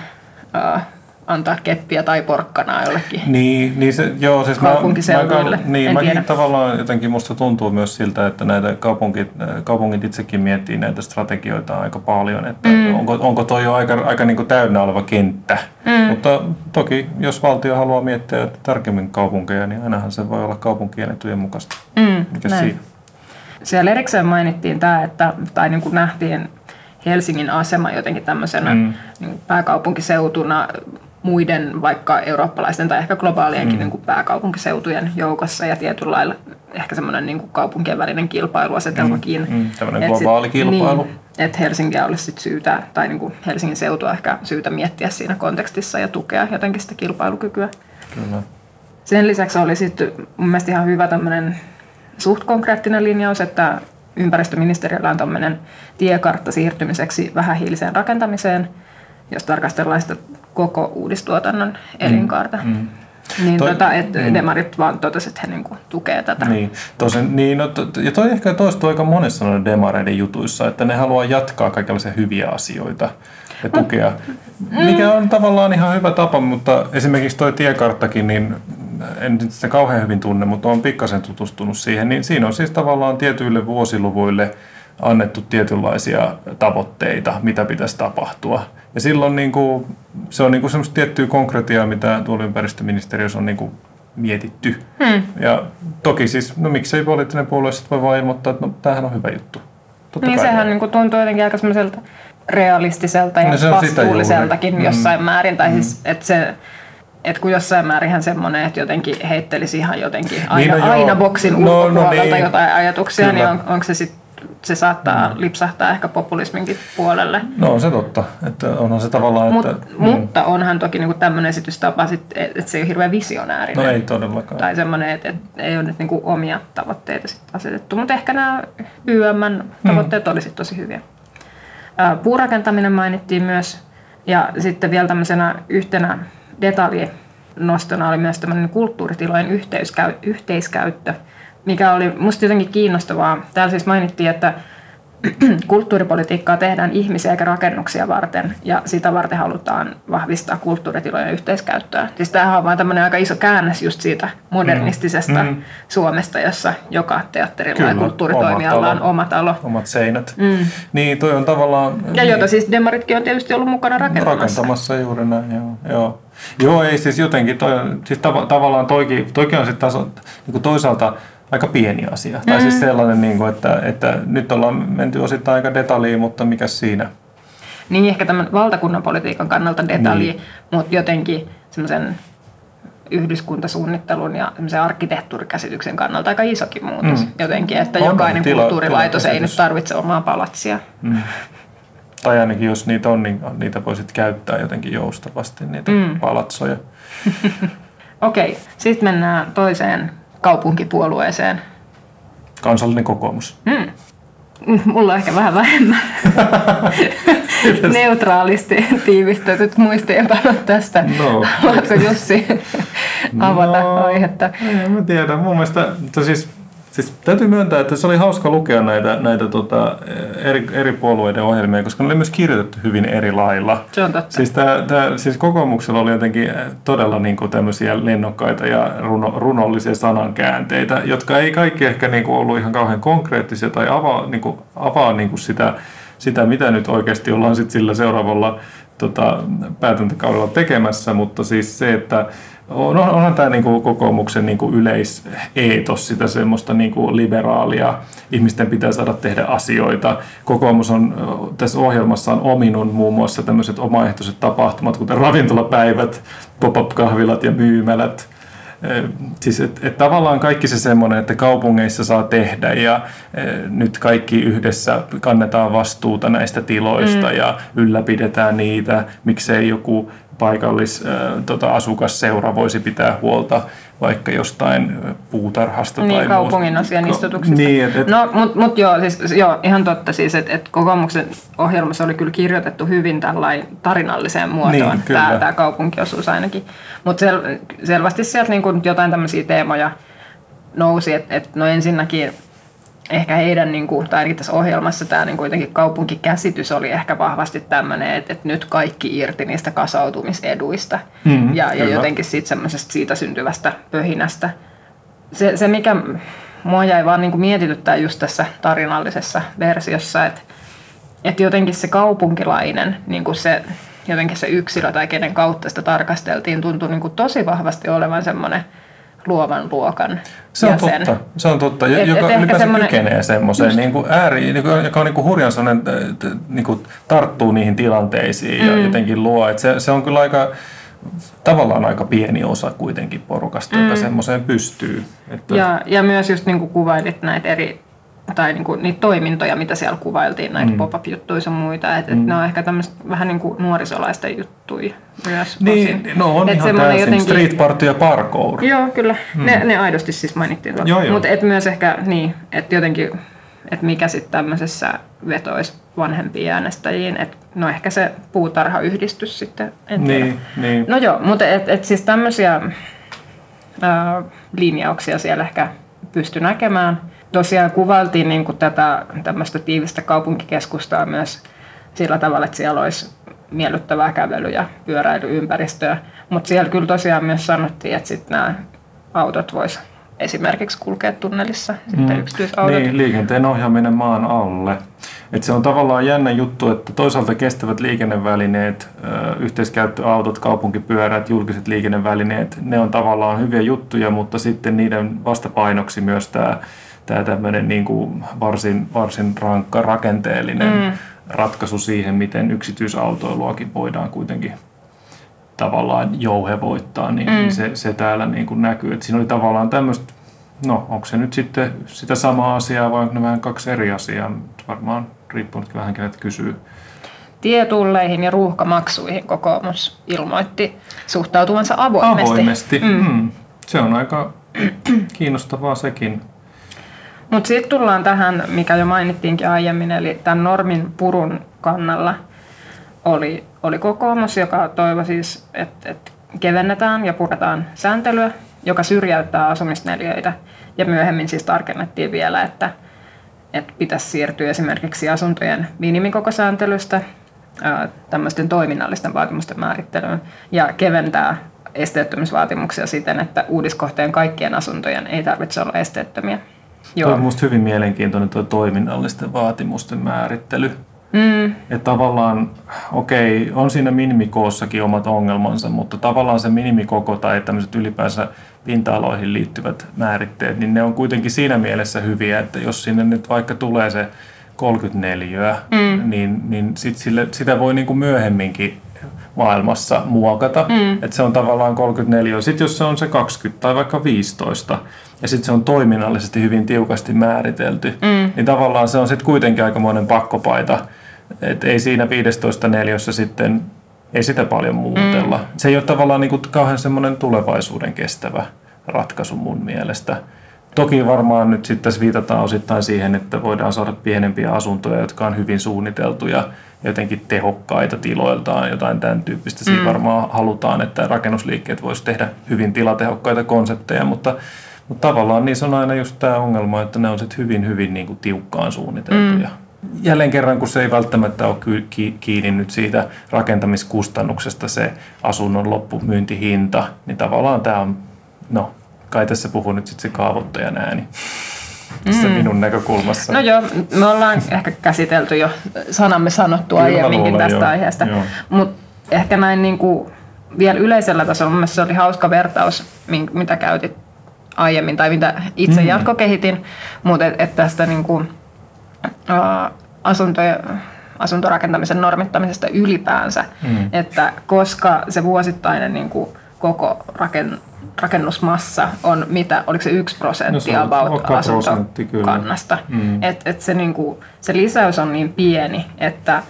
S5: äh, antaa keppiä tai porkkanaa jollekin.
S4: Niin, niin se, joo, siis mä,
S5: Kaupunkiseuduille,
S4: mä, niin,
S5: en
S4: mäkin
S5: tiedä.
S4: tavallaan jotenkin musta tuntuu myös siltä, että näitä kaupunkit, kaupungit itsekin miettii näitä strategioita aika paljon, että mm. onko, onko toi jo aika, aika niin kuin täynnä oleva kenttä. Mm. Mutta toki, jos valtio haluaa miettiä tarkemmin kaupunkeja, niin ainahan se voi olla kaupunkien etujen mukaista.
S5: Mm,
S4: Mikä siinä?
S5: Siellä erikseen mainittiin tämä, että, tai niin kuin nähtiin Helsingin asema jotenkin tämmöisenä mm. niin pääkaupunkiseutuna muiden vaikka eurooppalaisten tai ehkä globaalienkin mm. niin kuin pääkaupunkiseutujen joukossa ja tietyllä lailla ehkä semmoinen niin kuin kaupunkien välinen kilpailuasetelmakin.
S4: Mm, mm, tämmöinen
S5: Et
S4: globaali kilpailu.
S5: Niin, että Helsinkiä olisi sit syytä, tai niin kuin Helsingin seutua ehkä syytä miettiä siinä kontekstissa ja tukea jotenkin sitä kilpailukykyä.
S4: Kyllä.
S5: Sen lisäksi oli sitten mun mielestä ihan hyvä tämmöinen suht konkreettinen linjaus, että ympäristöministeriöllä on tämmöinen tiekartta siirtymiseksi vähähiiliseen rakentamiseen, jos tarkastellaan sitä koko uudistuotannon elinkaarta. Mm. Mm. Niin,
S4: Toi-
S5: tota, että
S4: mm.
S5: demarit vaan totesivat, että he niinku tukee tätä.
S4: Niin, tosin, niin no, to, ja toi ehkä toistuu aika monessa noiden demareiden jutuissa, että ne haluaa jatkaa kaikenlaisia hyviä asioita ja tukea, mikä on tavallaan ihan hyvä tapa, mutta esimerkiksi toi tiekarttakin, niin en sitä kauhean hyvin tunne, mutta olen pikkasen tutustunut siihen, niin siinä on siis tavallaan tietyille vuosiluvuille annettu tietynlaisia tavoitteita, mitä pitäisi tapahtua. Ja silloin niin kuin, se on niin kuin semmoista tiettyä konkretiaa, mitä tuolla ympäristöministeriössä on niin kuin mietitty. Hmm. Ja toki siis, no miksei poliittinen puolue sitten voi vaan ilmoittaa, että no tämähän on hyvä juttu. Totta
S5: Niin
S4: kai
S5: sehän
S4: voi.
S5: niinku tuntuu jotenkin aika semmoiselta realistiselta ja
S4: No se
S5: vastuulliseltakin
S4: juuri.
S5: jossain määrin. Tai siis, että se, että kun jossain määrin semmoinen, että jotenkin heittelisi ihan jotenkin aina,
S4: no joo.
S5: aina boksin
S4: No, no
S5: ulkopuolelta
S4: niin.
S5: jotain ajatuksia,
S4: Kyllä.
S5: niin on, onko se sitten se saattaa mm. lipsahtaa ehkä populisminkin puolelle.
S4: No on se totta, että onhan se tavallaan,
S5: Mut,
S4: että...
S5: mm. Mutta onhan toki niin tämmöinen esitystapa, sit, että se ei ole hirveän visionäärinen.
S4: No ei todellakaan.
S5: Tai semmoinen, että, että ei ole nyt niin omia tavoitteita sit asetettu. Mutta ehkä nämä YMn tavoitteet mm. olisi tosi hyviä. Puurakentaminen mainittiin myös. Ja sitten vielä tämmöisenä yhtenä detaljinostona oli myös tämmöinen kulttuuritilojen yhteiskäyttö, mikä oli musta jotenkin kiinnostavaa. Täällä siis mainittiin, että kulttuuripolitiikkaa tehdään ihmisiä eikä rakennuksia varten, ja sitä varten halutaan vahvistaa kulttuuritilojen yhteiskäyttöä. Siis tämähän on vain tämmöinen aika iso käännös just siitä modernistisesta mm. Suomesta, jossa joka teatterilla Kyllä, ja kulttuuritoimijalla on oma talo.
S4: Omat seinät. Mm. Niin, toi on tavallaan...
S5: Ja niin, jota siis Demaritkin on tietysti ollut mukana rakentamassa.
S4: Rakentamassa juuri näin, joo. joo. Joo, ei siis jotenkin, toi, siis tav- tavallaan toikin, toikin on sitten niin toisaalta aika pieni asia. Mm. Tai siis mm. sellainen, niin kuin, että, että nyt ollaan menty osittain aika detaljiin, mutta mikä siinä?
S5: Niin, ehkä tämän valtakunnan politiikan kannalta detalji, niin. mutta jotenkin semmoisen yhdyskuntasuunnittelun ja arkkitehtuurikäsityksen kannalta aika isokin muutos mm. jotenkin, että on jokainen tila, kulttuurilaitos ei nyt tarvitse omaa palatsia. Mm.
S4: Tai ainakin jos niitä on, niin niitä voisit käyttää jotenkin joustavasti, niitä mm. palatsoja.
S5: Okei, okay, sitten mennään toiseen kaupunkipuolueeseen?
S4: Kansallinen kokoomus.
S5: Hmm. Mulla on ehkä vähän vähemmän neutraalisti tiivistetyt muistiinpanot tästä. No. Haluatko Jussi avata no, aihetta?
S4: En mä tiedä. Mun mielestä, siis Siis täytyy myöntää, että se oli hauska lukea näitä, näitä tota, eri, eri puolueiden ohjelmia, koska ne oli myös kirjoitettu hyvin eri lailla.
S5: Se on totta.
S4: Siis, tää, tää, siis kokoomuksella oli jotenkin todella niin kuin tämmöisiä lennokkaita ja runo, runollisia sanankäänteitä, jotka ei kaikki ehkä niin kuin ollut ihan kauhean konkreettisia tai avaa, niin kuin, avaa niin kuin sitä, sitä, mitä nyt oikeasti ollaan sit sillä seuraavalla tota, päätäntäkaudella tekemässä, mutta siis se, että on, onhan tämä niinku kokoomuksen niinku yleiseetos, sitä semmoista niinku liberaalia, ihmisten pitää saada tehdä asioita. Kokoomus on tässä ohjelmassa on ominut muun muassa tämmöiset omaehtoiset tapahtumat, kuten ravintolapäivät, pop-up-kahvilat ja myymälät. Siis et, et tavallaan kaikki se semmoinen, että kaupungeissa saa tehdä ja e, nyt kaikki yhdessä kannetaan vastuuta näistä tiloista mm. ja ylläpidetään niitä, miksei joku paikallis tota, asukasseura voisi pitää huolta vaikka jostain puutarhasta
S5: niin, tai kaupungin asian istutuksista. Niin, et, et... No, mutta mut joo, siis, joo, ihan totta siis, että et kokoomuksen ohjelmassa oli kyllä kirjoitettu hyvin tällain tarinalliseen muotoon, niin, tämä kaupunkiosuus ainakin. Mutta sel, selvästi sieltä niin jotain tämmöisiä teemoja nousi, että et, no ensinnäkin ehkä heidän, niin kuin, tai ainakin tässä ohjelmassa tämä niin kuitenkin kaupunkikäsitys oli ehkä vahvasti tämmöinen, että, että nyt kaikki irti niistä kasautumiseduista. Mm, ja, ja jotenkin siitä, semmoisesta siitä syntyvästä pöhinästä. Se, se mikä mua jäi vaan niin kuin mietityttää just tässä tarinallisessa versiossa, että, että jotenkin se kaupunkilainen, niin kuin se, jotenkin se yksilö tai kenen kautta sitä tarkasteltiin, tuntui niin kuin tosi vahvasti olevan semmoinen – luovan luokan
S4: se on jäsen. Totta. Se on totta, et, joka et ylipäänsä semmoinen... kykenee semmoiseen niin kuin ääri, niin kuin, joka on niin kuin hurjan sellainen, niin kuin tarttuu niihin tilanteisiin mm. ja jotenkin luo. Et se, se on kyllä aika, tavallaan aika pieni osa kuitenkin porukasta, mm. joka semmoiseen pystyy.
S5: Että... Ja, ja myös just niin kuin kuvailit näitä eri tai niin kuin, niitä toimintoja, mitä siellä kuvailtiin, näitä mm. pop-up-juttuja ja muita. Että mm. et ne on ehkä tämmöistä vähän niin kuin nuorisolaisten juttuja myös.
S4: Niin, osin. no on et ihan täysin jotenkin... street party ja parkour.
S5: Joo, kyllä. Mm. Ne, ne aidosti siis mainittiin. Mutta myös ehkä niin, että jotenkin, että mikä sitten tämmöisessä vetoisi vanhempiin äänestäjiin. Että no ehkä se puutarhayhdistys sitten, en tiedä. Niin, niin. No joo, mutta et, et siis tämmöisiä linjauksia siellä ehkä pysty näkemään – tosiaan kuvailtiin niin kuin tätä tämmöistä tiivistä kaupunkikeskustaa myös sillä tavalla, että siellä olisi miellyttävää kävely- ja pyöräilyympäristöä. Mutta siellä kyllä tosiaan myös sanottiin, että sitten nämä autot vois esimerkiksi kulkea tunnelissa, sitten mm. yksityisautot.
S4: Niin, liikenteen ohjaaminen maan alle. Et se on tavallaan jännä juttu, että toisaalta kestävät liikennevälineet, yhteiskäyttöautot, kaupunkipyörät, julkiset liikennevälineet, ne on tavallaan hyviä juttuja, mutta sitten niiden vastapainoksi myös tämä tämä tämmöinen niin kuin varsin, varsin rankka rakenteellinen mm. ratkaisu siihen, miten yksityisautoiluakin voidaan kuitenkin tavallaan jouhevoittaa, niin, mm. se, se täällä niin kuin näkyy. Että siinä oli tavallaan tämmöistä No, onko se nyt sitten sitä samaa asiaa vai onko ne vähän kaksi eri asiaa? Varmaan riippuu nyt vähän kenet kysyy.
S5: Tietulleihin ja ruuhkamaksuihin kokoomus ilmoitti suhtautuvansa avoimesti.
S4: Avoimesti. Mm. Mm. Se on aika kiinnostavaa sekin.
S5: Mutta sitten tullaan tähän, mikä jo mainittiinkin aiemmin, eli tämän normin purun kannalla oli, oli kokoomus, joka toivoi siis, että et kevennetään ja puretaan sääntelyä, joka syrjäyttää asumisneliöitä. Ja myöhemmin siis tarkennettiin vielä, että, että pitäisi siirtyä esimerkiksi asuntojen minimikokosääntelystä tämmöisten toiminnallisten vaatimusten määrittelyyn ja keventää esteettömyysvaatimuksia siten, että uudiskohteen kaikkien asuntojen ei tarvitse olla esteettömiä.
S4: Joo. Tuo on minusta hyvin mielenkiintoinen tuo toiminnallisten vaatimusten määrittely. Mm. Että tavallaan, okei, okay, on siinä minimikoossakin omat ongelmansa, mutta tavallaan se minimikoko tai tämmöiset ylipäänsä pinta-aloihin liittyvät määritteet, niin ne on kuitenkin siinä mielessä hyviä, että jos sinne nyt vaikka tulee se 34, mm. niin, niin sit sille, sitä voi niin kuin myöhemminkin maailmassa muokata. Mm. Että se on tavallaan 34. Sitten jos se on se 20 tai vaikka 15 ja sitten se on toiminnallisesti hyvin tiukasti määritelty, mm. niin tavallaan se on sitten kuitenkin aikamoinen pakkopaita. Että ei siinä 15 neljössä sitten, ei sitä paljon muutella. Mm. Se ei ole tavallaan niin kuin kauhean semmoinen tulevaisuuden kestävä ratkaisu mun mielestä. Toki varmaan nyt sitten tässä viitataan osittain siihen, että voidaan saada pienempiä asuntoja, jotka on hyvin suunniteltuja jotenkin tehokkaita tiloiltaan, jotain tämän tyyppistä. Siinä mm. varmaan halutaan, että rakennusliikkeet voisi tehdä hyvin tilatehokkaita konsepteja, mutta, mutta tavallaan niissä on aina just tämä ongelma, että ne on sitten hyvin, hyvin niin kuin tiukkaan suunniteltuja. Mm. Jälleen kerran, kun se ei välttämättä ole kiinni nyt siitä rakentamiskustannuksesta se asunnon loppumyyntihinta, niin tavallaan tämä on, no kai tässä puhuu nyt sitten se kaavoittajan ääni tässä mm. minun näkökulmassa.
S5: No joo, me ollaan ehkä käsitelty jo sanamme sanottua aiemminkin tästä joo, aiheesta, mutta ehkä näin niin kuin vielä yleisellä tasolla mun se oli hauska vertaus, mitä käytit aiemmin tai mitä itse mm. jatkokehitin, mutta et, et tästä niin kuin, ä, asuntojen asuntorakentamisen normittamisesta ylipäänsä, mm. että koska se vuosittainen niin kuin koko raken, rakennusmassa on mitä, oliko se yksi prosentti no, about asuntokannasta. Mm. Et, et se, niinku, se lisäys on niin pieni, että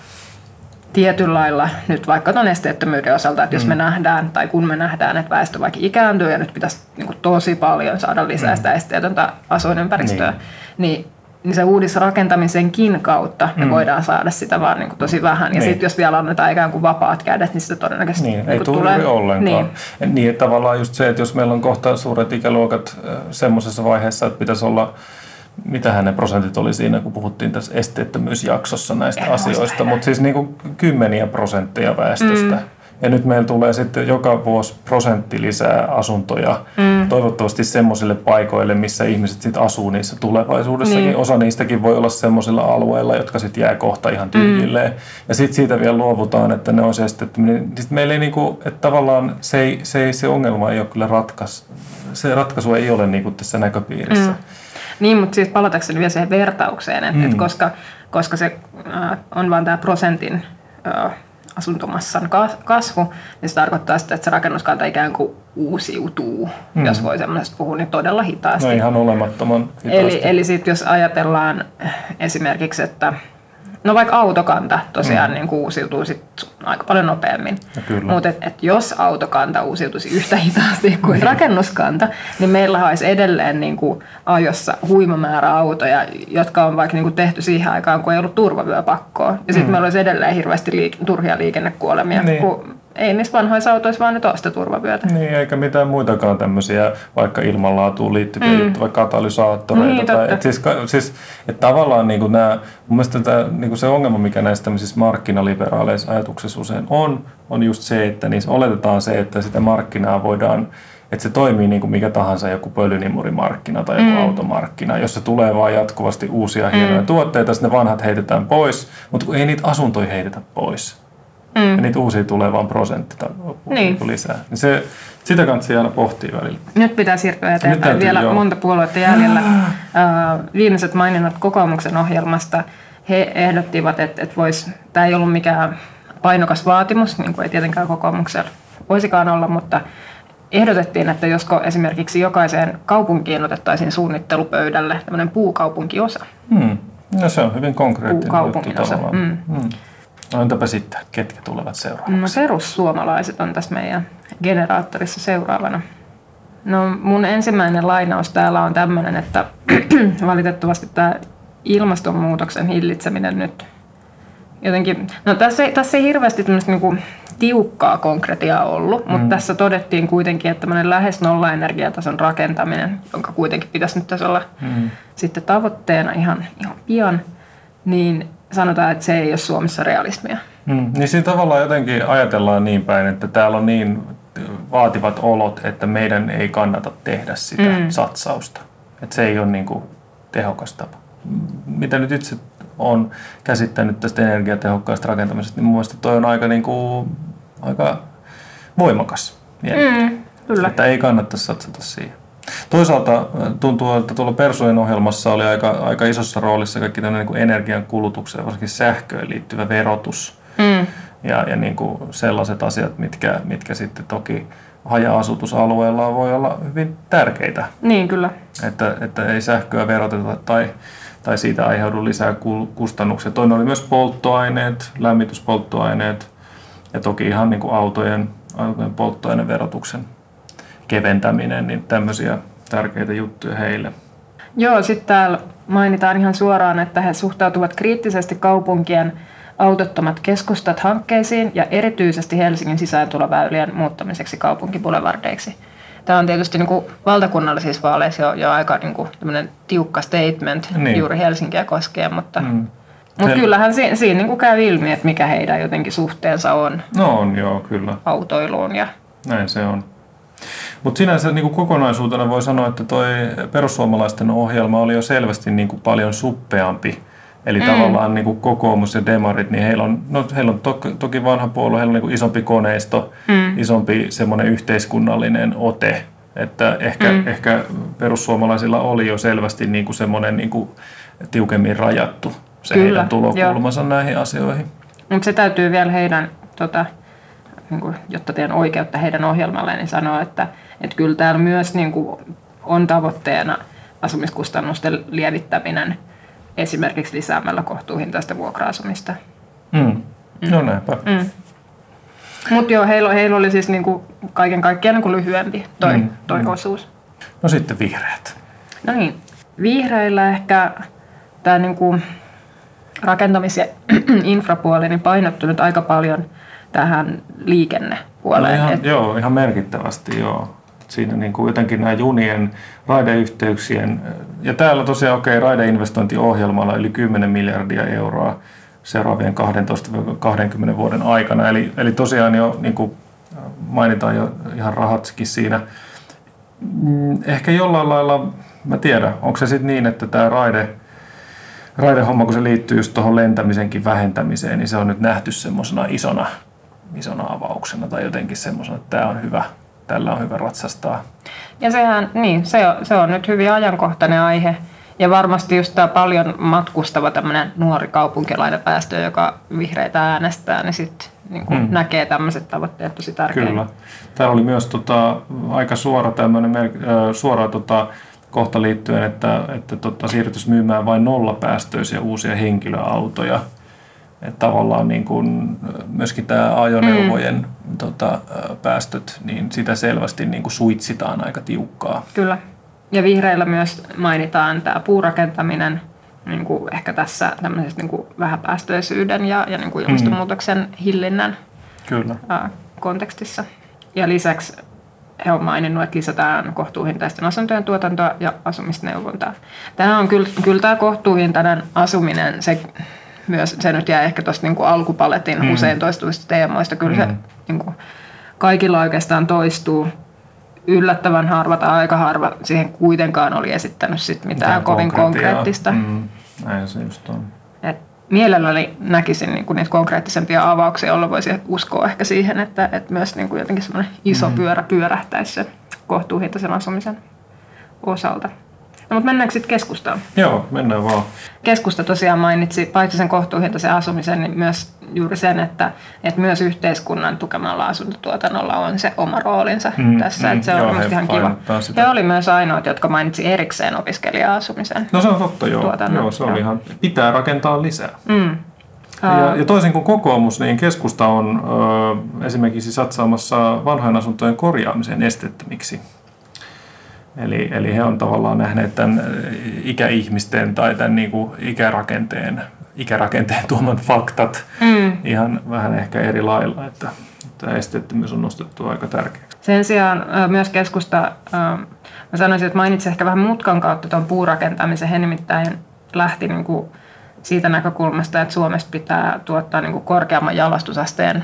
S5: tietyllä lailla nyt vaikka tuon esteettömyyden osalta, että mm. jos me nähdään tai kun me nähdään, että väestö vaikka ikääntyy ja nyt pitäisi niin kuin tosi paljon saada lisää mm. sitä esteetöntä asuinympäristöä, niin, niin niin se uudisrakentamisenkin kautta me mm. voidaan saada sitä vaan niin kuin tosi vähän. Ja niin. sitten jos vielä annetaan ikään kuin vapaat kädet, niin sitten todennäköisesti
S4: niin, niin ei tule tulee. ollenkaan. Niin. niin, että tavallaan just se, että jos meillä on kohta suuret ikäluokat semmoisessa vaiheessa, että pitäisi olla mitä ne prosentit oli siinä, kun puhuttiin tässä esteettömyysjaksossa näistä en asioista, mutta siis niin kuin kymmeniä prosentteja väestöstä. Mm ja nyt meillä tulee sitten joka vuosi prosentti lisää asuntoja, mm. toivottavasti semmoisille paikoille, missä ihmiset sitten asuu niissä tulevaisuudessakin. Niin. Osa niistäkin voi olla semmoisilla alueilla, jotka sitten jää kohta ihan tyhjilleen. Mm. Ja sitten siitä vielä luovutaan, että ne on se että sit meillä ei niinku, että tavallaan se, ei, se, ei, se ongelma ei ole kyllä ratkais, se ratkaisu ei ole niinku tässä näköpiirissä. Mm.
S5: Niin, mutta siis palatakseni vielä siihen vertaukseen, että mm. et koska, koska se äh, on vain tämä prosentin äh, asuntomassan kasvu, niin se tarkoittaa sitä, että se rakennuskanta ikään kuin uusiutuu, mm. jos voi semmoisesta puhua, niin todella hitaasti.
S4: No ihan olemattoman hitaasti.
S5: Eli, eli sitten jos ajatellaan esimerkiksi, että No vaikka autokanta tosiaan mm. niin uusiutuu sit aika paljon nopeammin. No Mutta et, et jos autokanta uusiutuisi yhtä hitaasti kuin niin. rakennuskanta, niin meillä olisi edelleen niin kuin ajossa huima määrä autoja, jotka on vaikka niin kuin tehty siihen aikaan, kun ei ollut turvavyöpakkoa. Ja sitten mm. meillä olisi edelleen hirveästi liik- turhia liikennekuolemia, niin. kun ei niissä vanhoissa autoissa vaan nyt ole sitä turvavyötä.
S4: Niin, eikä mitään muitakaan tämmöisiä vaikka ilmanlaatuun liittyviä mm. juttuja, vaikka katalysaattoreita. Niin, tai, et siis, siis et tavallaan niin kuin nämä, mun mielestä tämä, niin kuin se ongelma, mikä näissä tämmöisissä markkinaliberaaleissa ajatuksissa usein on, on just se, että niissä oletetaan se, että sitä markkinaa voidaan että se toimii niin kuin mikä tahansa joku pölynimurimarkkina tai joku mm. automarkkina, jossa tulee vaan jatkuvasti uusia hienoja mm. tuotteita, sitten ne vanhat heitetään pois, mutta ei niitä asuntoja heitetä pois. Mm. Ja niitä uusia tulee vain prosentti tai niin. lisää. Niin se, sitä kannattaa aina pohtia välillä.
S5: Nyt pitää siirtyä eteenpäin. Täytyy, Vielä joo. monta puoluetta jäljellä. Uh, viimeiset maininnat kokoomuksen ohjelmasta. He ehdottivat, että, että vois, tämä ei ollut mikään painokas vaatimus, niin kuin ei tietenkään kokoomuksella voisikaan olla, mutta ehdotettiin, että josko esimerkiksi jokaiseen kaupunkiin otettaisiin suunnittelupöydälle tämmöinen puukaupunkiosa.
S4: Hmm. No se on hyvin konkreettinen juttu tavallaan.
S5: mm.
S4: Hmm. No entäpä sitten, ketkä tulevat seuraavaksi?
S5: No perussuomalaiset on tässä meidän generaattorissa seuraavana. No mun ensimmäinen lainaus täällä on tämmöinen, että valitettavasti tämä ilmastonmuutoksen hillitseminen nyt jotenkin, no tässä ei, tässä ei hirveästi tämmöistä niinku tiukkaa konkretiaa ollut, mutta tässä todettiin kuitenkin, että tämmöinen lähes nolla energiatason rakentaminen, jonka kuitenkin pitäisi nyt tässä olla
S4: Hmm.
S5: sitten tavoitteena ihan, ihan pian, niin sanotaan, että se ei ole Suomessa realismia.
S4: Hmm. Niin siinä tavallaan jotenkin ajatellaan niin päin, että täällä on niin vaativat olot, että meidän ei kannata tehdä sitä
S5: Mm.
S4: satsausta. Että se ei ole niin kuin tehokas tapa. Mitä nyt itse on käsittänyt tästä energiatehokkaasta rakentamisesta, niin mun mielestä toi on aika, niin kuin, aika voimakas mielipide.
S5: Mm, kyllä.
S4: Että ei kannata satsata siihen. Toisaalta äh, tuntuu, että tuolla Persujen ohjelmassa oli aika, aika isossa roolissa kaikki tämmöinen niin energian kulutukseen, varsinkin sähköön liittyvä verotus
S5: Mm,
S4: ja, ja niin kuin sellaiset asiat, mitkä, mitkä sitten toki haja-asutusalueella voi olla hyvin tärkeitä,
S5: niin kyllä.
S4: että, että ei sähköä veroteta tai, tai siitä aiheudu lisää kustannuksia. Toinen oli myös polttoaineet, lämmityspolttoaineet ja toki ihan niin kuin autojen, autojen polttoaineverotuksen keventäminen, niin tämmöisiä tärkeitä juttuja heille.
S5: Joo, sitten täällä mainitaan ihan suoraan, että he suhtautuvat kriittisesti kaupunkien autottomat keskustat hankkeisiin ja erityisesti Helsingin sisääntuloväylien muuttamiseksi kaupunkibulevardeiksi. Tämä on tietysti niin kuin valtakunnallisissa vaaleissa jo, jo aika niin kuin tiukka statement
S4: Niin.
S5: juuri Helsinkiä koskien, mutta,
S4: Mm.
S5: mutta
S4: Hel-
S5: kyllähän siinä, siinä niin kuin käy ilmi, että mikä heidän jotenkin suhteensa on
S4: No on joo, kyllä.
S5: autoiluun. Ja,
S4: Näin se on. Mutta sinänsä niin kuin kokonaisuutena voi sanoa, että toi perussuomalaisten ohjelma oli jo selvästi niin kuin paljon suppeampi. Eli mm. tavallaan niin kuin kokoomus ja demarit, niin heillä on, no, heillä on toki, toki vanha puolue, heillä on niin kuin isompi koneisto, mm. isompi semmoinen yhteiskunnallinen ote. Että ehkä, mm. ehkä perussuomalaisilla oli jo selvästi niin kuin semmoinen niin kuin tiukemmin rajattu se
S5: Kyllä,
S4: heidän tulokulmansa näihin asioihin.
S5: mutta se täytyy vielä heidän, tota, niin kuin, jotta teen oikeutta heidän ohjelmalleen, niin sanoa, että, että kyllä täällä myös niin kuin, on tavoitteena asumiskustannusten lievittäminen esimerkiksi lisäämällä kohtuuhintaista vuokra-asumista.
S4: Mm. No näinpä.
S5: Mm. Mutta joo, heillä, heillä oli siis niin kuin kaiken kaikkiaan niin kuin lyhyempi toi,
S4: Mm,
S5: toi
S4: mm.
S5: osuus.
S4: No sitten vihreät.
S5: No niin, vihreillä ehkä tämä niinku rakentamis- ja infrapuoli niin painottuu nyt aika paljon tähän liikennepuoleen.
S4: No ihan,
S5: Et-
S4: joo, ihan merkittävästi joo. Siinä niin kuin jotenkin nämä junien, raideyhteyksien, ja täällä tosiaan okei, okay, raideinvestointiohjelmalla yli 10 miljardia euroa seuraavien 12-20 vuoden aikana. Eli, eli tosiaan jo niin kuin mainitaan jo ihan rahatkin siinä. Mm, Ehkä jollain lailla, mä tiedän, onko se sitten niin, että tämä raide, raidehomma, kun se liittyy just tuohon lentämisenkin vähentämiseen, niin se on nyt nähty semmoisena isona, isona avauksena tai jotenkin semmoisena, että tämä on hyvä, tällä on hyvä ratsastaa.
S5: Ja sehän, niin, se on, se on nyt hyvin ajankohtainen aihe. Ja varmasti just tämä paljon matkustava tämmöinen nuori kaupunkilainen väestö, joka vihreitä äänestää, niin sitten niin
S4: Hmm.
S5: näkee tämmöiset tavoitteet tosi tärkeinä.
S4: Kyllä. Täällä oli myös tota, aika suora tämmöinen suora tota, kohta liittyen, että, että tota, siirrytys myymään vain nollapäästöisiä uusia henkilöautoja. Että tavallaan niin kun, ö, myöskin tämä ajoneuvojen mm. tota, päästöt, niin sitä selvästi niin kuin suitsitaan aika tiukkaa.
S5: Kyllä. Ja vihreillä myös mainitaan tämä puurakentaminen niin kuin ehkä tässä tämmöisessä niin kuin vähäpäästöisyyden ja, ja niin kuin ilmastonmuutoksen hillinnän
S4: Kyllä.
S5: ää, kontekstissa. Ja lisäksi he on maininnut, että lisätään kohtuuhintaisten asuntojen tuotantoa ja asumisneuvontaa. Tämä on kyllä, kyllä tämä kohtuuhintainen asuminen, se, myös, se nyt jää ehkä tuosta niin alkupaletin mm. usein toistuvista teemoista. Kyllä mm. se niin kuin, kaikilla oikeastaan toistuu. Yllättävän harva tai aika harva siihen kuitenkaan oli esittänyt sit mitään
S4: Mitään
S5: kovin konkreettista.
S4: Mm, näin se just on.
S5: Et mielelläni näkisin niin kuin niitä konkreettisempia avauksia, joilla voisi uskoa ehkä siihen, että, että myös niin kuin jotenkin semmoinen iso
S4: Mm.
S5: pyörä pyörähtäisi sen kohtuuhintaisen asumisen osalta. No, mutta mennäänkö sitten keskustaan?
S4: Joo, mennään vaan.
S5: Keskusta tosiaan mainitsi paitsi sen kohtuuhintaisen asumisen, niin myös juuri sen, että, että myös yhteiskunnan tukemalla asuntotuotannolla on se oma roolinsa mm, tässä. Mm, että se on
S4: joo,
S5: ihan kiva.
S4: sitä.
S5: He oli myös ainoat, jotka mainitsi erikseen opiskelija-asumisen.
S4: No se on totta, joo.
S5: tuotannon,
S4: joo se oli
S5: joo.
S4: ihan, pitää rakentaa lisää.
S5: Mm.
S4: Ja, ja toisin kuin kokoomus, niin keskusta on ö, esimerkiksi satsaamassa vanhojen asuntojen korjaamiseen esteettömiksi. Eli, eli he on tavallaan nähneet tämän ikäihmisten tai tämän niin kuin ikärakenteen, ikärakenteen tuoman faktat
S5: Mm.
S4: ihan vähän ehkä eri lailla, että tämä esteettömyys on nostettu aika tärkeäksi.
S5: Sen sijaan myös keskusta, mä sanoisin, että mainitsin ehkä vähän mutkan kautta tuon puurakentamisen. He nimittäin lähti niin kuin siitä näkökulmasta, että Suomessa pitää tuottaa niin kuin korkeamman jalostusasteen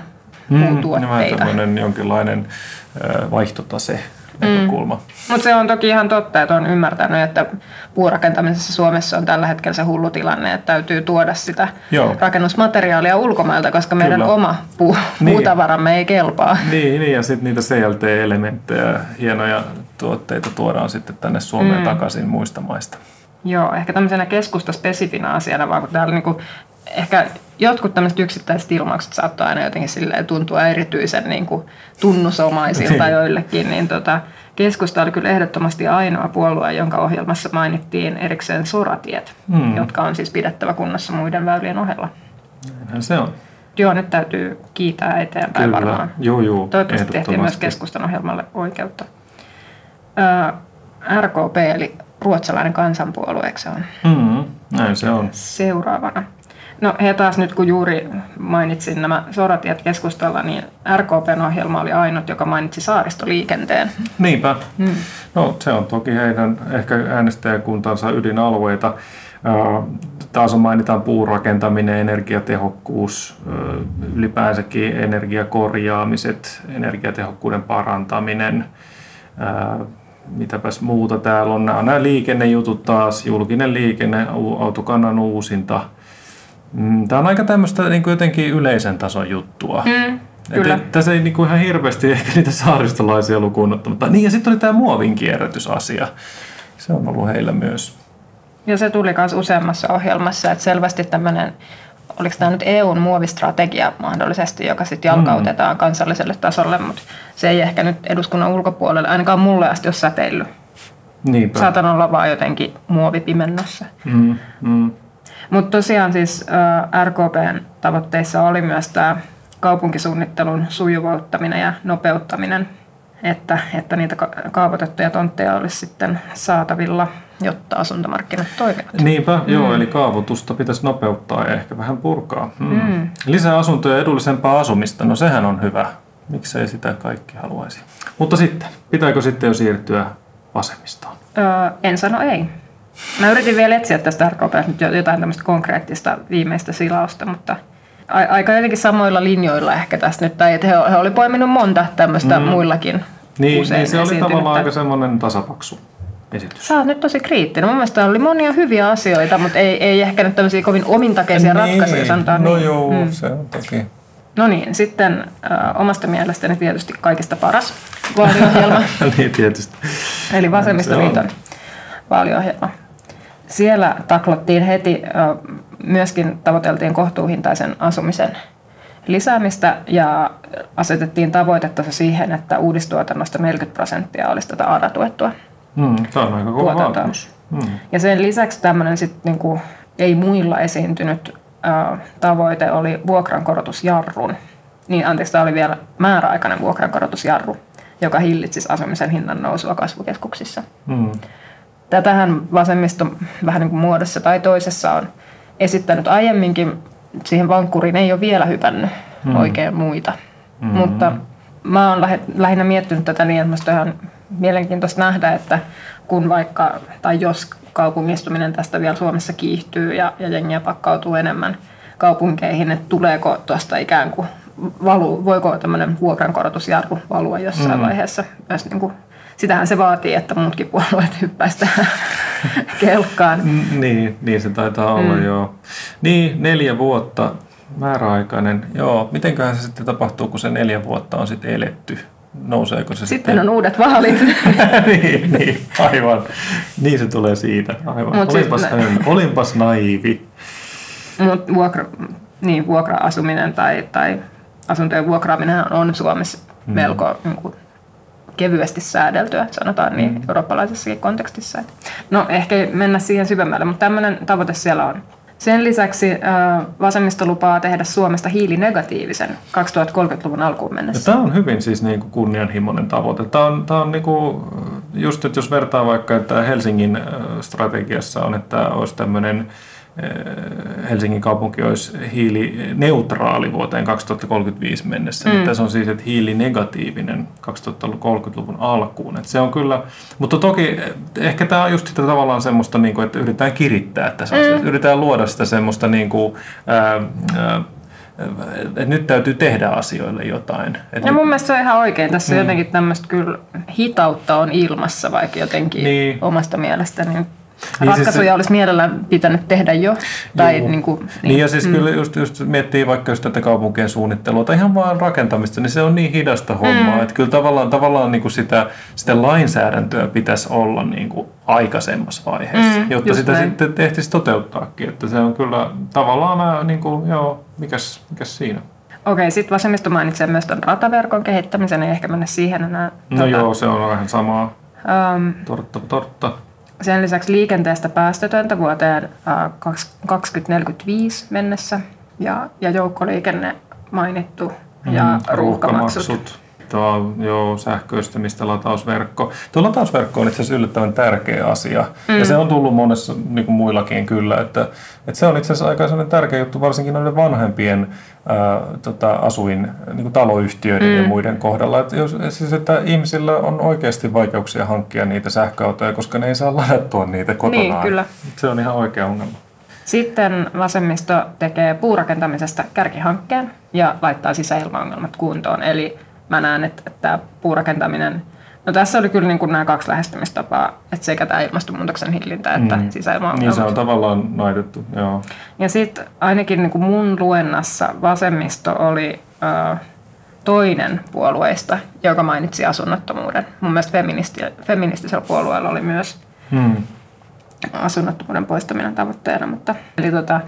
S4: Vähän
S5: puutuotteita.
S4: tämmöinen jonkinlainen vaihtotase näkökulma.
S5: Mutta se on toki ihan totta, että on ymmärtänyt, että puurakentamisessa Suomessa on tällä hetkellä se hullu tilanne, että täytyy tuoda sitä
S4: Joo.
S5: rakennusmateriaalia ulkomailta, koska meidän
S4: Kyllä.
S5: oma puu,
S4: Niin.
S5: puutavaramme ei kelpaa.
S4: Niin, niin ja sitten niitä CLT-elementtejä, hienoja tuotteita tuodaan sitten tänne Suomeen mm. takaisin muista maista.
S5: Joo, ehkä tämmöisenä keskustaspesifinä asiana, vaan kun täällä niinku, ehkä jotkut tämmöiset yksittäiset ilmaukset saattaa aina jotenkin silleen tuntua erityisen niinku tunnusomaisilta
S4: Niin.
S5: joillekin, niin tota, keskusta oli kyllä ehdottomasti ainoa puolue, jonka ohjelmassa mainittiin erikseen soratiet,
S4: Mm.
S5: jotka on siis pidettävä kunnossa muiden väylien ohella.
S4: Näinhän se on.
S5: Joo, nyt täytyy kiitää eteenpäin varmaan.
S4: Joo, joo,
S5: Toivottavasti tehtiin myös keskustan ohjelmalle oikeutta. Ö, RKP eli ruotsalainen kansanpuolue, eikö se on
S4: Mm, näin se on.
S5: seuraavana? No he taas nyt kun juuri mainitsin nämä soratiet keskustalla, niin RKPn ohjelma oli ainut, joka mainitsi saaristoliikenteen.
S4: Niinpä.
S5: Mm.
S4: No se on toki heidän ehkä äänestäjäkuntansa ydinalueita. Taas on mainitaan puurakentaminen, energiatehokkuus, ylipäänsäkin energiakorjaamiset, energiatehokkuuden parantaminen. Mitäpäs muuta täällä on? Nämä on nämä liikennejutut taas, julkinen liikenne, autokannan uusinta. Mm, Tämä on aika tämmöistä niin kuin jotenkin yleisen tason juttua.
S5: Mm, kyllä.
S4: et, tässä ei niinku ihan hirveästi ehkä niitä saaristolaisia lukuun ottamatta. Niin ja sitten oli tämä muovin kierrätysasia. Se on ollut heillä myös.
S5: Ja se tuli myös useammassa ohjelmassa, että selvästi tämmöinen, oliko tämä nyt EUn muovistrategia mahdollisesti, joka sitten jalkautetaan kansalliselle tasolle, mutta se ei ehkä nyt eduskunnan ulkopuolelle, ainakaan mulle asti ole säteillyt.
S4: Niinpä.
S5: Saatan olla vaan jotenkin muovipimennossa.
S4: Mm, mm.
S5: Mutta tosiaan siis RKPn tavoitteissa oli myös tämä kaupunkisuunnittelun sujuvoittaminen ja nopeuttaminen, että, että niitä ka- kaavoitettuja tontteja olisi sitten saatavilla, jotta asuntomarkkinat toimivat.
S4: Niinpä, mm. joo, eli kaavoitusta pitäisi nopeuttaa ja ehkä vähän purkaa. Mm. Mm. Lisää asuntoja ja edullisempaa asumista, no sehän on hyvä. Miksei sitä kaikki haluaisi. Mutta sitten, pitääkö sitten jo siirtyä vasemmistoon?
S5: Öö, en sano ei. Mä yritin vielä etsiä tästä RKPstä nyt jo- jotain tämmöistä konkreettista viimeistä silausta, mutta aika jotenkin samoilla linjoilla ehkä tästä nyt. Tai että he, he oli poiminut monta tämmöistä mm. muillakin
S4: Niin,
S5: usein
S4: niin se oli tavallaan aika semmoinen tasapaksu esitys.
S5: Sä oot nyt tosi kriittinen. Mun mielestä oli monia hyviä asioita, mutta ei, ei ehkä nyt tämmöisiä kovin omintakeisia ratkaisuja, sanotaan
S4: no
S5: niin.
S4: joo,
S5: Mm.
S4: se on toki.
S5: No niin, sitten äh, omasta mielestäni tietysti kaikista paras vaaliohjelma,
S4: niin tietysti.
S5: eli Vasemmistoliiton vaaliohjelma. Siellä taklattiin heti, myöskin tavoiteltiin kohtuuhintaisen asumisen lisäämistä ja asetettiin tavoitetta siihen, että uudistuotannosta 40 prosenttia olisi tätä ARA-tuettua.
S4: Mm, tämä on aika kova
S5: Tuotantoa.
S4: vaatimus. Mm.
S5: Ja sen lisäksi tämmöinen sit niinku ei muilla esiintynyt tavoite oli vuokrankorotusjarrun. Niin anteeksi, tämä oli vielä määräaikainen vuokrankorotusjarru, joka hillitsisi asumisen hinnan nousua kasvukeskuksissa.
S4: Mm.
S5: Tätähän vasemmisto vähän niin kuin muodossa tai toisessa on esittänyt aiemminkin. Siihen vankkuriin ei ole vielä hypännyt mm. oikein muita. Mm-hmm. Mutta mä oon lähinnä miettinyt tätä niin, että musta ihan mielenkiintoista nähdä, että kun vaikka, tai jos kaupungistuminen tästä vielä Suomessa kiihtyy ja, ja jengiä pakkautuu enemmän kaupunkeihin, että tuleeko tuosta ikään kuin valu, voiko tämmöinen vuokrankorotusjarru valua jossain mm. vaiheessa myös niin kuin, sitähän se vaatii, että muutkin puolueet hyppäisivät tähän kelkkaan.
S4: Mm, Niin, niin se taitaa olla,
S5: Mm.
S4: joo. Niin, neljä vuotta, määräaikainen. Joo, mitenköhän se sitten tapahtuu, kun se neljä vuotta on sitten eletty? Nouseeko se
S5: Sitten on uudet vaalit.
S4: niin, niin, aivan. Niin se tulee siitä, aivan.
S5: Mut siis
S4: olinpas,
S5: mä-
S4: hän, olinpas naivi.
S5: Mutta vuokra, niin vuokra-asuminen tai, tai asuntojen vuokraaminen on Suomessa mm. melko niin kuin, kevyesti säädeltyä, sanotaan niin mm. eurooppalaisessakin kontekstissa. No ehkä mennä siihen syvemmälle, mutta tämmöinen tavoite siellä on. Sen lisäksi vasemmisto lupaa tehdä Suomesta hiilinegatiivisen 2030-luvun alkuun mennessä.
S4: Ja tämä on hyvin siis niin kuin kunnianhimoinen tavoite. Tämä on, tämä on niin kuin, just, että jos vertaa vaikka, että Helsingin strategiassa on, että olisi tämmöinen Helsingin kaupunki olisi hiilineutraali vuoteen 2035 mennessä. Mm. Niin tässä on siis, että hiilinegatiivinen 2030-luvun alkuun. Että se on kyllä, mutta toki eh, ehkä tämä on just sitä tavallaan semmoista, niin kuin, että yritetään kirittää tässä mm. asiassa. Yritetään luoda sitä semmoista niin kuin, ää, ää, että nyt täytyy tehdä asioille jotain.
S5: Et ja mun mielestä se on ihan oikein. Tässä mm. jotenkin tämmöistä kyllä hitautta on ilmassa vaikka jotenkin niin. omasta mielestäni. Niin Ratkaisuja siis olisi mielellään pitänyt tehdä jo. Tai niin, kuin,
S4: niin. niin ja siis mm. kyllä just, just miettii vaikka just tätä kaupunkien suunnittelua tai ihan vaan rakentamista, niin se on niin hidasta hommaa, mm. että kyllä tavallaan, tavallaan niin kuin sitä, sitä lainsäädäntöä pitäisi olla niin kuin aikaisemmassa vaiheessa, mm, jotta sitä näin. sitten ehtisi toteuttaakin. Että se on kyllä tavallaan mä, niin kuin, joo, mikäs, mikäs siinä.
S5: Okei, sitten vasemmisto mainitsee myös tämän rataverkon kehittämisen, ei ehkä mennä siihen enää.
S4: No tuota, joo, se on vähän samaa. Um, tortta, tortta.
S5: Sen lisäksi liikenteestä päästötöntä vuoteen 2045 mennessä ja, ja joukkoliikenne mainittu ja mm, ruuhkamaksut. ruuhkamaksut.
S4: Tuo, joo, sähköistymistä, latausverkko. Tuo latausverkko on itse asiassa yllättävän tärkeä asia. Mm. Ja se on tullut monessa niin kuin muillakin kyllä. Että, että se on itse asiassa aika tärkeä juttu, varsinkin noiden vanhempien ää, tota, asuin niin kuin taloyhtiöiden mm. ja muiden kohdalla. Että, jos, siis, että ihmisillä on oikeasti vaikeuksia hankkia niitä sähköautoja, koska ne ei saa ladattua niitä kotonaan.
S5: Niin, kyllä.
S4: Se on ihan oikea ongelma.
S5: Sitten vasemmisto tekee puurakentamisesta kärkihankkeen ja laittaa sisäilmaongelmat kuntoon. Eli mä näen, että, että tämä puurakentaminen, no tässä oli kyllä niin kuin nämä kaksi lähestymistapaa, että sekä tämä ilmastonmuutoksen hillintä että mm. sisäilma
S4: Niin se on tavallaan naitettu, joo.
S5: Ja sitten ainakin niin kuin mun luennassa vasemmisto oli äh, toinen puolueista, joka mainitsi asunnottomuuden. Mun mielestä feministi, feministisellä puolueella oli myös mm. asunnottomuuden poistaminen tavoitteena, mutta eli tota,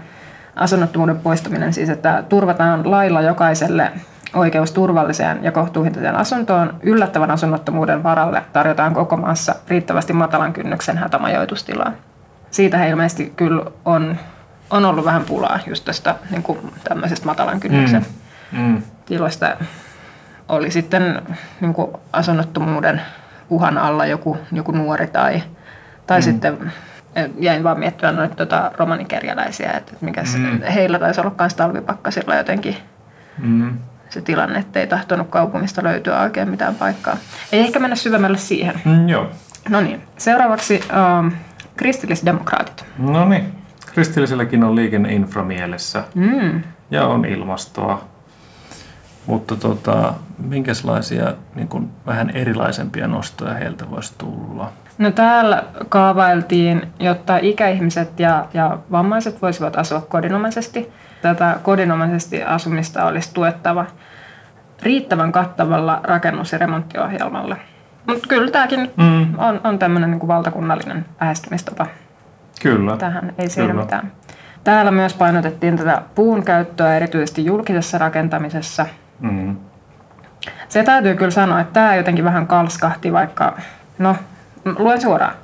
S5: asunnottomuuden poistaminen siis, että turvataan lailla jokaiselle oikeus turvalliseen ja kohtuuhintaiseen asuntoon yllättävän asunnottomuuden varalle tarjotaan koko maassa riittävästi matalan kynnyksen hätämajoitustilaa. Siitä he ilmeisesti kyllä on, on ollut vähän pulaa just tästä niin kuin tämmöisestä matalan kynnyksen mm. Mm. tiloista. Oli sitten niin kuin asunnottomuuden uhan alla joku, joku nuori tai, tai mm. sitten jäin vaan miettimään noita tota, romanikerjäläisiä, että mikä mm. heillä taisi olla myös talvipakkasilla jotenkin mm se tilanne, että ei tahtonut kaupungista löytyä oikein mitään paikkaa. Ei ehkä mennä syvemmälle siihen.
S4: Mm, joo.
S5: No niin, seuraavaksi ähm, kristillisdemokraatit.
S4: No niin, kristillisilläkin on liikenneinfra mielessä mm. ja on ilmastoa. Mutta tota, minkälaisia niin kuin vähän erilaisempia nostoja heiltä voisi tulla?
S5: No täällä kaavailtiin, jotta ikäihmiset ja, ja vammaiset voisivat asua kodinomaisesti. Tätä kodinomaisesti asumista olisi tuettava riittävän kattavalla rakennus- ja remonttiohjelmalla. Mutta kyllä tämäkin mm. on, on tämmöinen niin valtakunnallinen lähestymistapa.
S4: Kyllä.
S5: Tähän ei siinä kyllä. mitään. Täällä myös painotettiin tätä puun käyttöä erityisesti julkisessa rakentamisessa. Mm. Se täytyy kyllä sanoa, että tämä jotenkin vähän kalskahti, vaikka, no luen suoraan.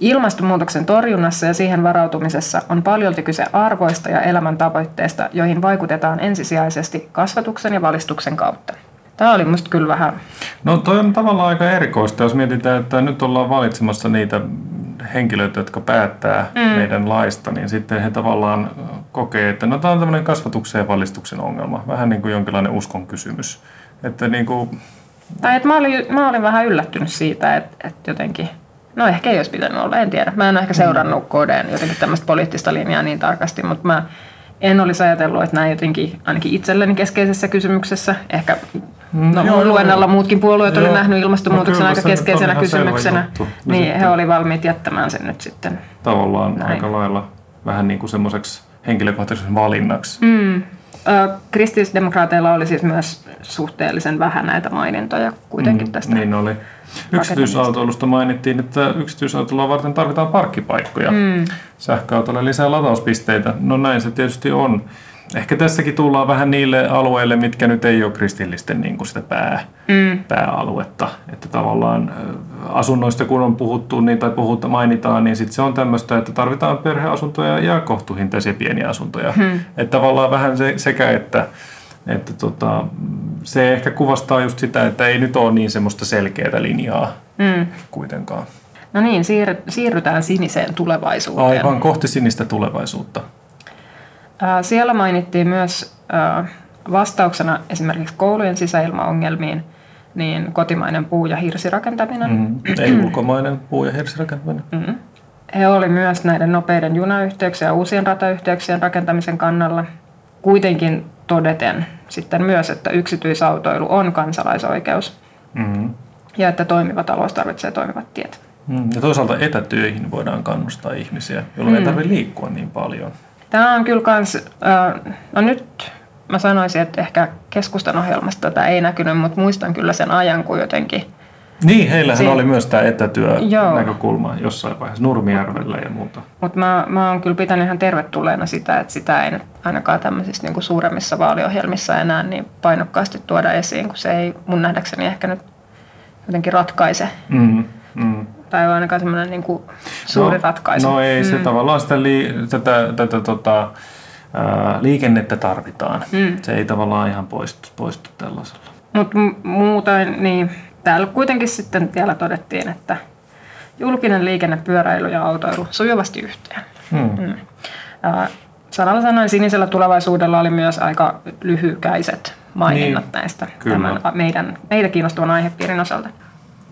S5: Ilmastonmuutoksen torjunnassa ja siihen varautumisessa on paljolti kyse arvoista ja elämän tavoitteista, joihin vaikutetaan ensisijaisesti kasvatuksen ja valistuksen kautta. Tämä oli musta kyllä vähän...
S4: No toi on tavallaan aika erikoista, jos mietitään, että nyt ollaan valitsemassa niitä henkilöitä, jotka päättää mm. meidän laista, niin sitten he tavallaan kokee, että no tämä on tämmöinen kasvatuksen ja valistuksen ongelma. Vähän niin kuin jonkinlainen uskon kysymys. Että niin kuin...
S5: Tai että mä olin, mä olin vähän yllättynyt siitä, että, että jotenkin No ehkä ei olisi pitänyt olla, en tiedä. Mä en ole ehkä seurannut KDn jotenkin tämmöistä poliittista linjaa niin tarkasti, mutta mä en olisi ajatellut, että näin jotenkin ainakin itselleni keskeisessä kysymyksessä, ehkä mm, no, joo, luennalla muutkin puolueet oli nähnyt ilmastonmuutoksen no, aika keskeisenä kysymyksenä, niin he oli valmiit jättämään sen nyt sitten.
S4: Tavallaan näin. aika lailla vähän niin kuin semmoiseksi henkilökohtaiseksi valinnaksi.
S5: Mm. Kristillisdemokraateilla oli siis myös suhteellisen vähän näitä mainintoja kuitenkin mm, tästä.
S4: Niin oli. Yksityisautoilusta mainittiin, että yksityisautoilua varten tarvitaan parkkipaikkoja. Mm. Sähköautolle lisää latauspisteitä. No näin se tietysti on. ehkä tässäkin tullaan vähän niille alueille, mitkä nyt ei ole kristillisten niin kuin sitä pää, mm. pääaluetta. Että tavallaan asunnoista kun on puhuttu niin, tai puhuta, mainitaan, niin sit se on tämmöistä, että tarvitaan perheasuntoja ja kohtuuhintaisia pieniä asuntoja. Mm. Että tavallaan vähän se, sekä, että että tota, se ehkä kuvastaa just sitä, että ei nyt ole niin semmoista selkeää linjaa mm. kuitenkaan.
S5: No niin, siir- siirrytään siniseen tulevaisuuteen.
S4: Aivan kohti sinistä tulevaisuutta.
S5: Siellä mainittiin myös vastauksena esimerkiksi koulujen sisäilmaongelmiin niin kotimainen puu- ja hirsirakentaminen.
S4: Mm, ei ulkomainen puu- ja hirsirakentaminen. Mm.
S5: He oli myös näiden nopeiden junayhteyksien ja uusien ratayhteyksien rakentamisen kannalla. Kuitenkin todeten sitten myös, että yksityisautoilu on kansalaisoikeus mm. ja että toimiva talous tarvitsee toimivat tiet.
S4: Mm. Ja toisaalta etätyöihin voidaan kannustaa ihmisiä, jolloin mm. ei tarvitse liikkua niin paljon.
S5: Tämä on kyllä kans, äh, no nyt mä sanoisin, että ehkä keskustan ohjelmasta tätä ei näkynyt, mutta muistan kyllä sen ajan, kun jotenkin
S4: niin, heillähän Siin... oli myös tämä etätyönäkökulma jossain vaiheessa Nurmijärvellä ja muuta.
S5: Mutta mä, mä oon kyllä pitänyt ihan tervetulleena sitä, että sitä ei nyt ainakaan tämmöisissä niinku suuremmissa vaaliohjelmissa enää niin painokkaasti tuoda esiin, kun se ei mun nähdäkseni ehkä nyt jotenkin ratkaise. Mm, mm. Tai on ainakaan semmoinen niinku suuri
S4: no,
S5: ratkaisu.
S4: No ei, se mm. tavallaan sitä li, tätä, tätä tota, ää, liikennettä tarvitaan. Mm. Se ei tavallaan ihan poistu, poistu tällaisella.
S5: Mutta muutoin, niin täällä kuitenkin sitten vielä todettiin, että julkinen liikenne, pyöräily ja autoilu sujuvasti yhteen. Hmm. Hmm. sanalla sanoen sinisellä tulevaisuudella oli myös aika lyhykäiset maininnat niin, näistä kyllä. tämän meidän, meitä kiinnostavan aihepiirin osalta.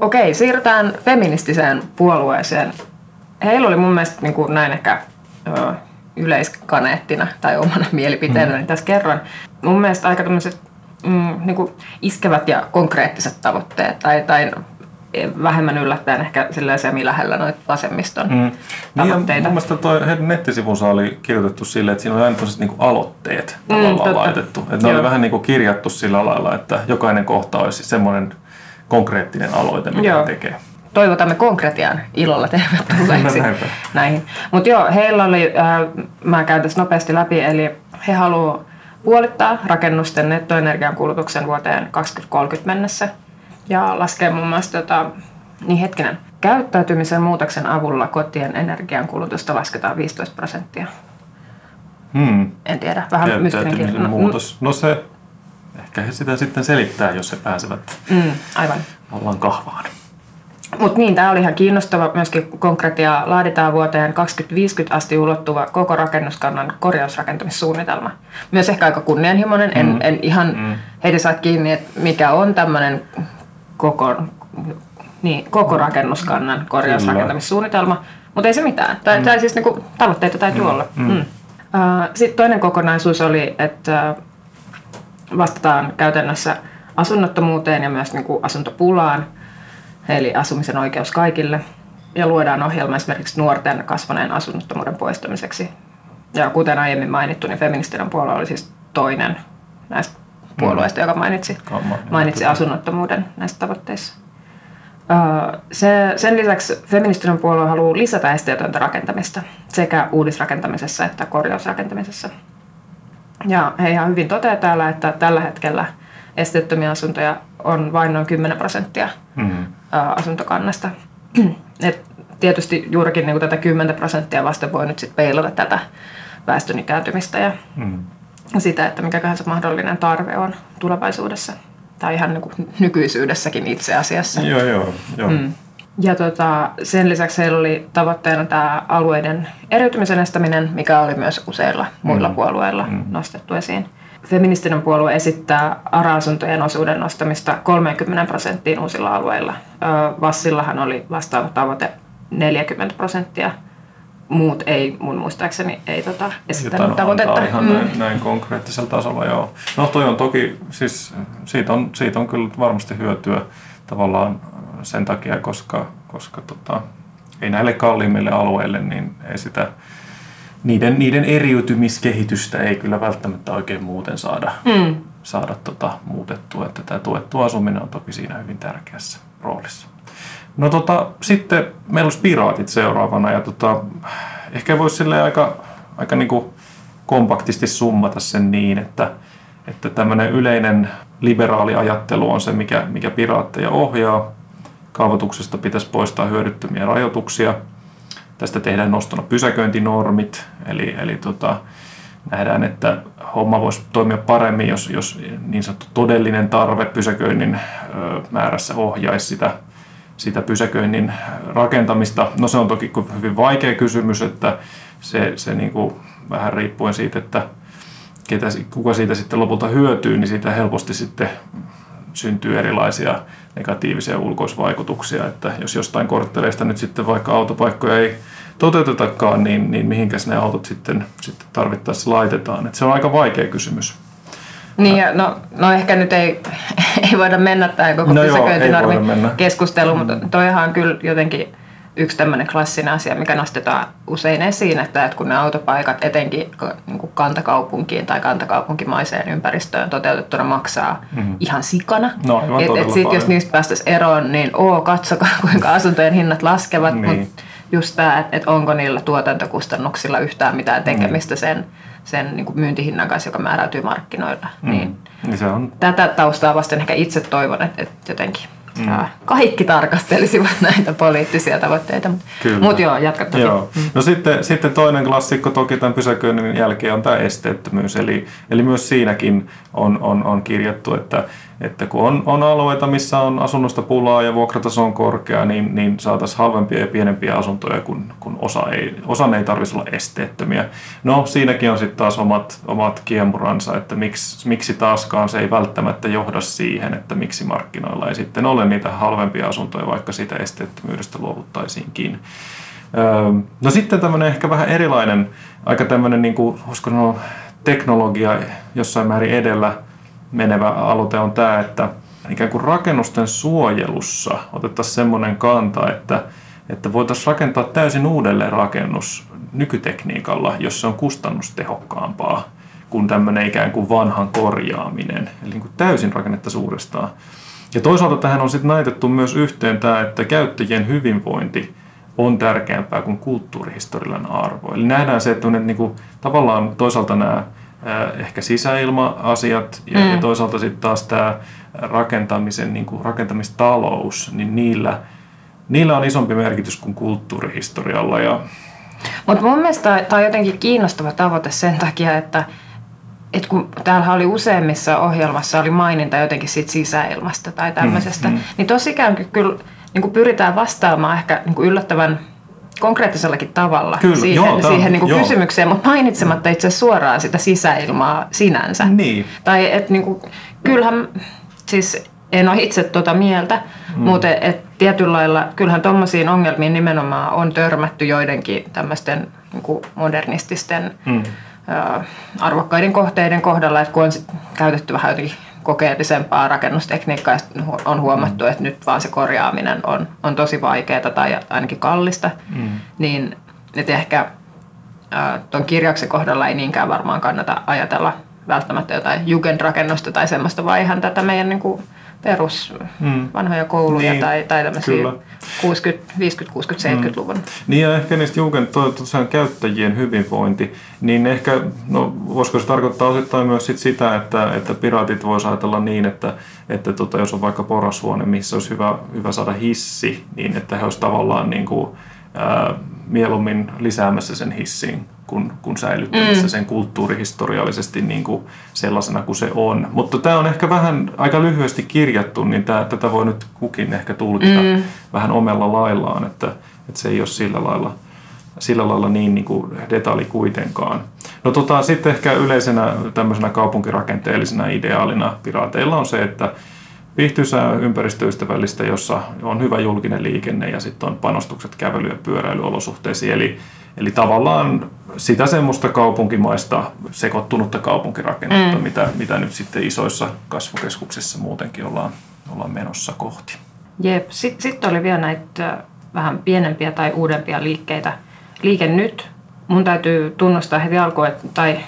S5: Okei, siirrytään feministiseen puolueeseen. Heillä oli mun mielestä niin kuin näin ehkä ö, yleiskaneettina tai omana mielipiteenä, hmm. niin tässä kerroin. Mun mielestä aika tämmöiset mm, niin kuin iskevät ja konkreettiset tavoitteet tai, tai vähemmän yllättäen ehkä semi lähellä noita vasemmiston mm. tavoitteita. Niin,
S4: mun mielestä toi heidän nettisivunsa oli kirjoitettu silleen, että siinä oli aina niin aloitteet mm, totta. laitettu. Että ne oli vähän niin kuin kirjattu sillä lailla, että jokainen kohta olisi semmoinen konkreettinen aloite, mitä Joo. tekee.
S5: Toivotamme konkretiaan ilolla tervetulleeksi näihin. Mutta joo, heillä oli, äh, mä käyn tässä nopeasti läpi, eli he haluavat puolittaa rakennusten nettoenergian kulutuksen vuoteen 2030 mennessä ja laskee muun muassa tota, niin hetkinen, käyttäytymisen muutoksen avulla kotien energiankulutusta lasketaan 15 prosenttia. Hmm. En tiedä, vähän mystinen
S4: no, muutos. No se, ehkä he sitä sitten selittää, jos he pääsevät mm, aivan. ollaan kahvaan.
S5: Mutta niin, tämä oli ihan kiinnostava. Myöskin konkreettia laaditaan vuoteen 2050 asti ulottuva koko rakennuskannan korjausrakentamissuunnitelma. Myös ehkä aika kunnianhimoinen. En, mm. en ihan mm. heitä saa kiinni, että mikä on tämmöinen koko, niin, koko rakennuskannan korjausrakentamissuunnitelma. Mutta ei se mitään. Tai, mm. tai siis niinku, tavoitteita täytyy mm. olla. Mm. Mm. Sitten toinen kokonaisuus oli, että vastataan käytännössä asunnottomuuteen ja myös niinku asuntopulaan – eli asumisen oikeus kaikille. Ja luodaan ohjelma esimerkiksi nuorten kasvaneen asunnottomuuden poistamiseksi. Ja kuten aiemmin mainittu, niin feministinen puolue oli siis toinen näistä puolueista, joka mainitsi, mainitsi asunnottomuuden näissä tavoitteissa. Se, sen lisäksi feministinen puolue haluaa lisätä esteetöntä rakentamista sekä uudisrakentamisessa että korjausrakentamisessa. Ja he ihan hyvin toteaa täällä, että tällä hetkellä esteettömiä asuntoja on vain noin 10 prosenttia mm asuntokannasta. Et tietysti juurikin niin tätä 10 prosenttia vasta voi nyt sitten peilata tätä väestön ikääntymistä ja mm. sitä, että mikä se mahdollinen tarve on tulevaisuudessa. Tai ihan niin nykyisyydessäkin itse asiassa.
S4: Joo, joo. joo. Mm.
S5: Ja tota, sen lisäksi heillä oli tavoitteena tämä alueiden eriytymisen estäminen, mikä oli myös useilla muilla mm. puolueilla mm. nostettu esiin. Feministinen puolue esittää ARA-asuntojen osuuden nostamista 30 prosenttiin uusilla alueilla. Vassillahan oli vastaava tavoite 40 prosenttia. Muut ei mun muistaakseni ei tota, esittänyt tavoitetta.
S4: ihan mm. näin, näin konkreettisella tasolla, joo. No toi on toki, siis siitä on, siitä on kyllä varmasti hyötyä tavallaan sen takia, koska, koska tota, ei näille kalliimmille alueille, niin ei sitä niiden, niiden eriytymiskehitystä ei kyllä välttämättä oikein muuten saada, mm. saada tota, muutettua. Että tämä tuettu asuminen on toki siinä hyvin tärkeässä roolissa. No tota, sitten meillä olisi piraatit seuraavana ja tota, ehkä voisi sille aika, aika niinku kompaktisti summata sen niin, että, että tämmöinen yleinen liberaali ajattelu on se, mikä, mikä piraatteja ohjaa. Kaavoituksesta pitäisi poistaa hyödyttömiä rajoituksia. Tästä tehdään nostona pysäköintinormit, eli, eli tota, nähdään, että homma voisi toimia paremmin, jos, jos niin sanottu todellinen tarve pysäköinnin määrässä ohjaisi sitä, sitä pysäköinnin rakentamista. No se on toki hyvin vaikea kysymys, että se, se niin kuin vähän riippuen siitä, että ketä, kuka siitä sitten lopulta hyötyy, niin siitä helposti sitten syntyy erilaisia negatiivisia ulkoisvaikutuksia, että jos jostain kortteleista nyt sitten vaikka autopaikkoja ei toteutetakaan, niin, niin mihinkäs ne autot sitten, sitten tarvittaessa laitetaan. Et se on aika vaikea kysymys.
S5: Niin, ja no, no ehkä nyt ei, ei voida mennä tähän koko no pysäköintinormi keskustelu, mutta toihan on kyllä jotenkin yksi tämmöinen klassinen asia, mikä nostetaan usein esiin, että, kun ne autopaikat etenkin niin kuin kantakaupunkiin tai kantakaupunkimaiseen ympäristöön toteutettuna maksaa mm-hmm. ihan sikana.
S4: No,
S5: et, et sit, jos niistä päästäisiin eroon, niin oo, katsokaa kuinka asuntojen hinnat laskevat, niin. mutta just tämä, että, että onko niillä tuotantokustannuksilla yhtään mitään tekemistä mm. sen, sen niin kuin myyntihinnan kanssa, joka määräytyy markkinoilla. Mm. Niin,
S4: niin se on.
S5: Tätä taustaa vasten ehkä itse toivon, että, että jotenkin mm. kaikki tarkastelisivat näitä poliittisia tavoitteita. Mutta joo, jatka
S4: joo. Mm. No sitten, sitten toinen klassikko toki tämän pysäköinnin jälkeen on tämä esteettömyys. Eli, eli myös siinäkin on, on, on kirjattu, että että kun on, on alueita, missä on asunnosta pulaa ja vuokrataso on korkea, niin, niin saataisiin halvempia ja pienempiä asuntoja, kun, kun osa ei, osan ei tarvitsisi olla esteettömiä. No siinäkin on sitten taas omat, omat kiemuransa, että miksi, miksi taaskaan se ei välttämättä johda siihen, että miksi markkinoilla ei sitten ole niitä halvempia asuntoja, vaikka sitä esteettömyydestä luovuttaisiinkin. Öö, no sitten tämmöinen ehkä vähän erilainen, aika tämmöinen, niin kuin, sanoa, teknologia jossain määrin edellä – menevä aloite on tämä, että ikään kuin rakennusten suojelussa otettaisiin semmoinen kanta, että, että voitaisiin rakentaa täysin uudelleen rakennus nykytekniikalla, jos se on kustannustehokkaampaa kuin tämmöinen ikään kuin vanhan korjaaminen. Eli niin kuin täysin rakennetta suurestaan. Ja toisaalta tähän on sitten naitettu myös yhteen tämä, että käyttäjien hyvinvointi on tärkeämpää kuin kulttuurihistoriallinen arvo. Eli nähdään se, että niin kuin, tavallaan toisaalta nämä ehkä sisäilma-asiat ja, mm. ja toisaalta sitten taas tämä rakentamisen, niin kuin rakentamistalous, niin niillä, niillä on isompi merkitys kuin kulttuurihistorialla. Ja...
S5: Mutta mun mielestä tämä on jotenkin kiinnostava tavoite sen takia, että et kun täällä oli useimmissa ohjelmassa oli maininta jotenkin siitä sisäilmasta tai tämmöisestä, mm, mm. niin tosikään kyllä niin kuin pyritään vastaamaan ehkä niin kuin yllättävän konkreettisellakin tavalla Kyllä, siihen, joo, siihen niin kuin kysymykseen, mutta mainitsematta itse suoraan sitä sisäilmaa sinänsä.
S4: Niin.
S5: Tai että niin kuin, kyllähän, siis en ole itse tuota mieltä, mm. mutta et, et tietyllä lailla kyllähän tuommoisiin ongelmiin nimenomaan on törmätty joidenkin tämmöisten niin kuin modernististen mm. ä, arvokkaiden kohteiden kohdalla, että kun on käytetty vähän jotenkin kokeellisempaa rakennustekniikkaa ja on huomattu, mm. että nyt vaan se korjaaminen on, on tosi vaikeaa tai ainakin kallista, mm. niin että ehkä tuon kirjauksen kohdalla ei niinkään varmaan kannata ajatella välttämättä jotain jugendrakennusta tai semmoista, vaan ihan tätä meidän niin kuin perus mm. vanhoja kouluja niin, tai, tai tämmöisiä 60, 50, 60, 70-luvun. Mm.
S4: Niin ja ehkä niistä Jugend, tosiaan käyttäjien hyvinvointi, niin ehkä, no voisiko se tarkoittaa osittain myös sit sitä, että, että piraatit voisi ajatella niin, että, että tota, jos on vaikka porashuone, missä olisi hyvä, hyvä saada hissi, niin että he olisivat tavallaan niin kuin, ää, mieluummin lisäämässä sen hissin kuin, kuin säilyttämässä mm. sen kulttuurihistoriallisesti niin kuin sellaisena kuin se on. Mutta tämä on ehkä vähän aika lyhyesti kirjattu, niin tämä, tätä voi nyt kukin ehkä tulkita mm. vähän omella laillaan, että, että se ei ole sillä lailla, sillä lailla niin, niin kuin detalji kuitenkaan. No tota, sitten ehkä yleisenä tämmöisenä kaupunkirakenteellisena ideaalina piraateilla on se, että viihtyisää ympäristöystävällistä, jossa on hyvä julkinen liikenne ja sitten on panostukset kävely- ja pyöräilyolosuhteisiin. Eli, eli tavallaan sitä semmoista kaupunkimaista sekoittunutta kaupunkirakennetta, mm. mitä, mitä nyt sitten isoissa kasvukeskuksissa muutenkin ollaan, ollaan menossa kohti.
S5: Jep. Sitten sit oli vielä näitä vähän pienempiä tai uudempia liikkeitä. Liike nyt. Mun täytyy tunnustaa heti alkuun, että, tai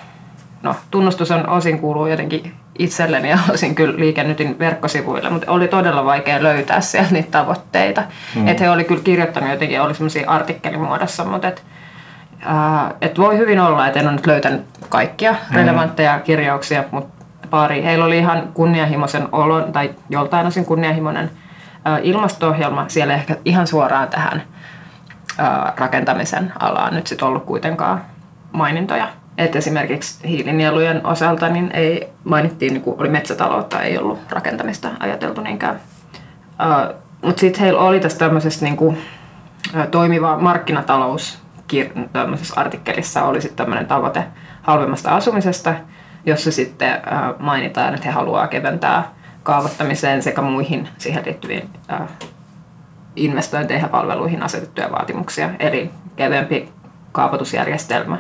S5: no, tunnustus on osin kuuluu jotenkin itselleni ja osin kyllä liikennytin verkkosivuille, mutta oli todella vaikea löytää siellä niitä tavoitteita. Mm. Että he oli kyllä kirjoittanut jotenkin, oli semmoisia artikkelimuodossa, mutta et, että voi hyvin olla, että en ole nyt löytänyt kaikkia relevantteja kirjauksia, mutta pari. Heillä oli ihan kunnianhimoisen olon, tai joltain osin kunnianhimoinen ilmasto-ohjelma. Siellä ehkä ihan suoraan tähän rakentamisen alaan nyt sitten ollut kuitenkaan mainintoja. Et esimerkiksi hiilinielujen osalta niin ei mainittiin, niin oli metsätaloutta, ei ollut rakentamista ajateltu niinkään. Mutta sitten heillä oli tässä tämmöisessä niin kuin, toimiva markkinatalous tämmöisessä artikkelissa oli sitten tämmöinen tavoite halvemmasta asumisesta, jossa sitten uh, mainitaan, että he haluaa keventää kaavoittamiseen sekä muihin siihen liittyviin uh, investointeihin ja palveluihin asetettuja vaatimuksia, eli kevyempi kaavoitusjärjestelmä,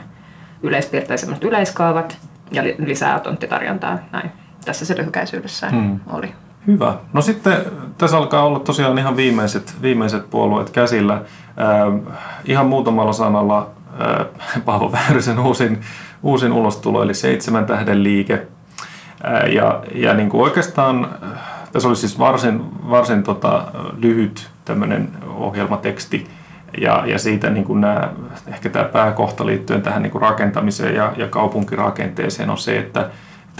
S5: yleispiirteisemmät yleiskaavat ja lisää tonttitarjontaa. Näin. Tässä se lyhykäisyydessä hmm. oli.
S4: Hyvä. No sitten tässä alkaa olla tosiaan ihan viimeiset, viimeiset puolueet käsillä. Äh, ihan muutamalla sanalla äh, Paavo Väyrysen uusin, uusin ulostulo, eli seitsemän tähden liike. Äh, ja ja niin kuin oikeastaan äh, tässä oli siis varsin, varsin tota, lyhyt tämmöinen ohjelmateksti, ja, ja siitä niin kuin nämä, ehkä tämä pääkohta liittyen tähän niin kuin rakentamiseen ja, ja kaupunkirakenteeseen on se, että,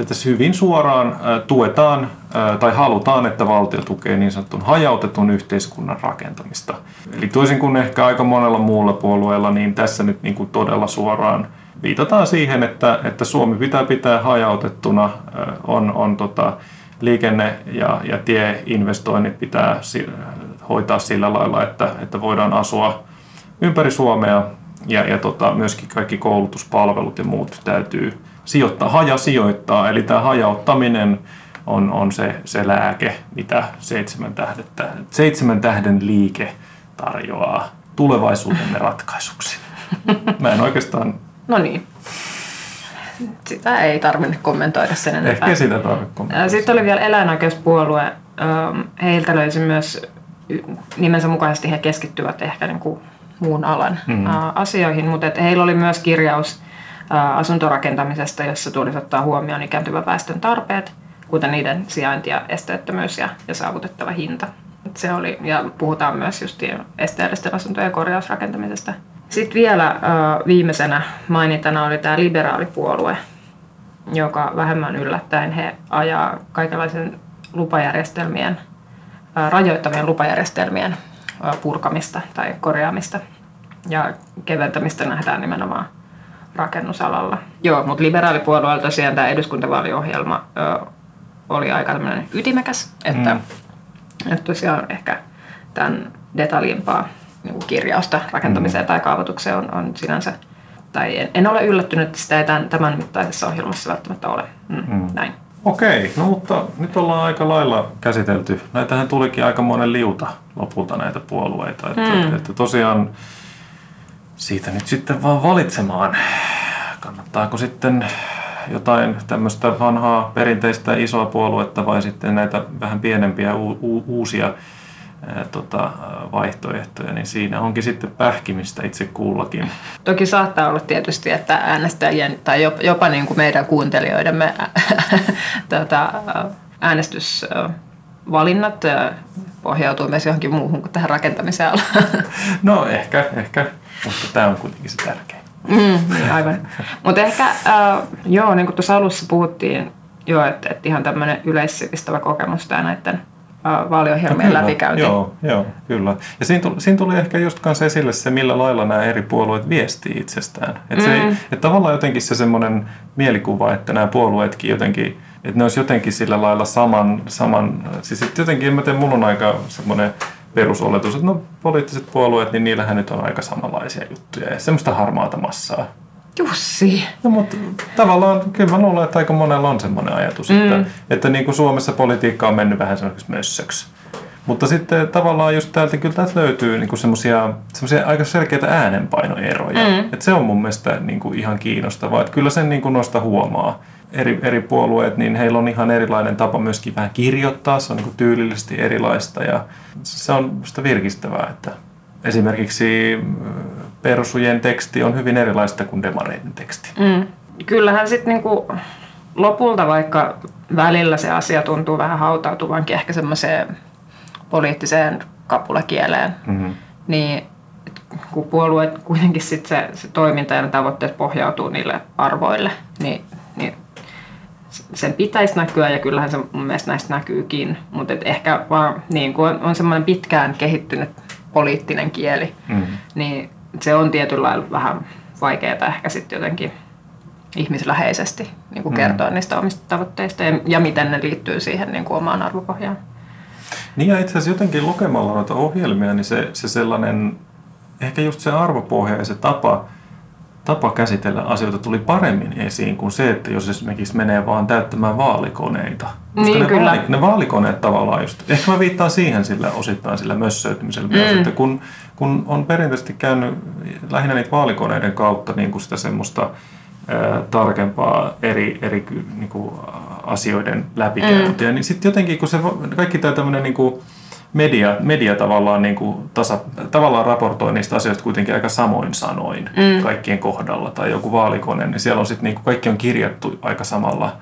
S4: että tässä hyvin suoraan tuetaan tai halutaan, että valtio tukee niin sanotun hajautetun yhteiskunnan rakentamista. Eli toisin kuin ehkä aika monella muulla puolueella, niin tässä nyt niin kuin todella suoraan viitataan siihen, että, että Suomi pitää pitää hajautettuna, on, on tota, liikenne- ja, ja tieinvestoinnit pitää hoitaa sillä lailla, että, että voidaan asua ympäri Suomea ja, ja tota, myöskin kaikki koulutuspalvelut ja muut täytyy sijoittaa, hajasijoittaa. Eli tämä hajauttaminen on, on se, se lääke, mitä seitsemän, tähdettä, seitsemän tähden liike tarjoaa tulevaisuutemme ratkaisuksi. Mä en oikeastaan...
S5: No niin. Sitä ei tarvinnut kommentoida sen enempää.
S4: Ehkä sitä tarvitse kommentoida.
S5: Sitten oli vielä eläinoikeuspuolue. Heiltä löysi myös nimensä mukaisesti he keskittyvät ehkä niin kuin muun alan mm. asioihin, mutta heillä oli myös kirjaus asuntorakentamisesta, jossa tulisi ottaa huomioon ikääntyvän väestön tarpeet, kuten niiden sijainti ja esteettömyys ja, ja saavutettava hinta. Se oli, ja puhutaan myös just esteellisten asuntojen korjausrakentamisesta. Sitten vielä viimeisenä mainintana oli tämä liberaalipuolue, joka vähemmän yllättäen he ajaa kaikenlaisen lupajärjestelmien – rajoittavien lupajärjestelmien purkamista tai korjaamista. Ja keventämistä nähdään nimenomaan rakennusalalla. Joo, mutta liberaalipuolueella tosiaan tämä eduskuntavaaliohjelma ö, oli aika tämmöinen ytimekäs, että, mm. että tosiaan ehkä tämän detaljimpaa niin kirjausta rakentamiseen mm. tai kaavoitukseen on, on sinänsä, tai en, en ole yllättynyt, että sitä ei tämän, tämän mittaisessa ohjelmassa välttämättä ole. Mm, mm. Näin.
S4: Okei, no mutta nyt ollaan aika lailla käsitelty. Näitähän tulikin aika monen liuta lopulta näitä puolueita. Että, mm. että tosiaan siitä nyt sitten vaan valitsemaan. Kannattaako sitten jotain tämmöistä vanhaa perinteistä isoa puoluetta vai sitten näitä vähän pienempiä u- u- uusia ää, tota, vaihtoehtoja, niin siinä onkin sitten pähkimistä itse kullakin.
S5: Toki saattaa olla tietysti, että äänestäjien tai jopa, jopa niin kuin meidän kuuntelijoidemme tota, äänestysvalinnat pohjautuu myös johonkin muuhun kuin tähän rakentamiseen
S4: No ehkä, ehkä, mutta tämä on kuitenkin se tärkein.
S5: Mm, niin aivan. Mutta ehkä, äh, joo, niin kuin tuossa alussa puhuttiin, joo, että, että ihan tämmöinen yleissivistävä kokemus tämä näiden vaaliohjelmien no läpikäynti.
S4: Joo, joo, kyllä. Ja siinä tuli, siinä tuli ehkä just kanssa esille se, millä lailla nämä eri puolueet viestii itsestään. Että mm. et tavallaan jotenkin se semmoinen mielikuva, että nämä puolueetkin jotenkin, että ne olisi jotenkin sillä lailla saman, saman siis että jotenkin, en mä tiedä, mulla on aika semmoinen perusoletus, että no poliittiset puolueet, niin niillähän nyt on aika samanlaisia juttuja ja semmoista harmaata massaa.
S5: Jussi.
S4: No mutta tavallaan kyllä mä luulen, että aika monella on semmoinen ajatus, mm. että, että niin kuin Suomessa politiikka on mennyt vähän semmoiseksi mössöksi. Mutta sitten tavallaan just täältä kyllä täältä löytyy niin semmoisia aika selkeitä äänenpainoeroja. Mm. Että se on mun mielestä niin kuin ihan kiinnostavaa. Että kyllä sen niin kuin noista huomaa. Eri, eri puolueet, niin heillä on ihan erilainen tapa myöskin vähän kirjoittaa. Se on niin kuin tyylillisesti erilaista ja se on sitä virkistävää, että esimerkiksi persujen teksti on hyvin erilaista kuin demareiden teksti. Mm.
S5: Kyllähän sitten niinku lopulta, vaikka välillä se asia tuntuu vähän hautautuvankin ehkä semmoiseen poliittiseen kapulakieleen, mm-hmm. niin kun puolueet kuitenkin sit se, se toiminta ja ne tavoitteet pohjautuu niille arvoille, niin, niin sen pitäisi näkyä ja kyllähän se mun mielestä näistä näkyykin, mutta et ehkä vaan niin kuin on, on semmoinen pitkään kehittynyt poliittinen kieli, mm. niin se on tietyllä lailla vähän vaikeaa ehkä sitten jotenkin ihmisläheisesti niin kuin kertoa mm. niistä omista tavoitteista ja, ja miten ne liittyy siihen niin kuin omaan arvopohjaan.
S4: Niin ja itse asiassa jotenkin lukemalla noita ohjelmia, niin se, se sellainen, ehkä just se arvopohja ja se tapa, tapa käsitellä asioita tuli paremmin esiin kuin se, että jos esimerkiksi menee vaan täyttämään vaalikoneita. Koska
S5: niin,
S4: ne,
S5: kyllä.
S4: Vaali, ne vaalikoneet tavallaan just, ehkä mä viittaan siihen sillä osittain sillä mössöitymisellä mm. myös, että kun, kun on perinteisesti käynyt lähinnä niitä vaalikoneiden kautta niin kuin sitä semmoista ää, tarkempaa eri, eri niin kuin, asioiden läpikäyntiä, mm. niin sitten jotenkin kun se kaikki tämä tämmöinen niin kuin, media, media tavallaan, niin kuin tasa, tavallaan raportoi niistä asioista kuitenkin aika samoin sanoin mm. kaikkien kohdalla. Tai joku vaalikone, niin siellä on sitten niin kuin kaikki on kirjattu aika samalla.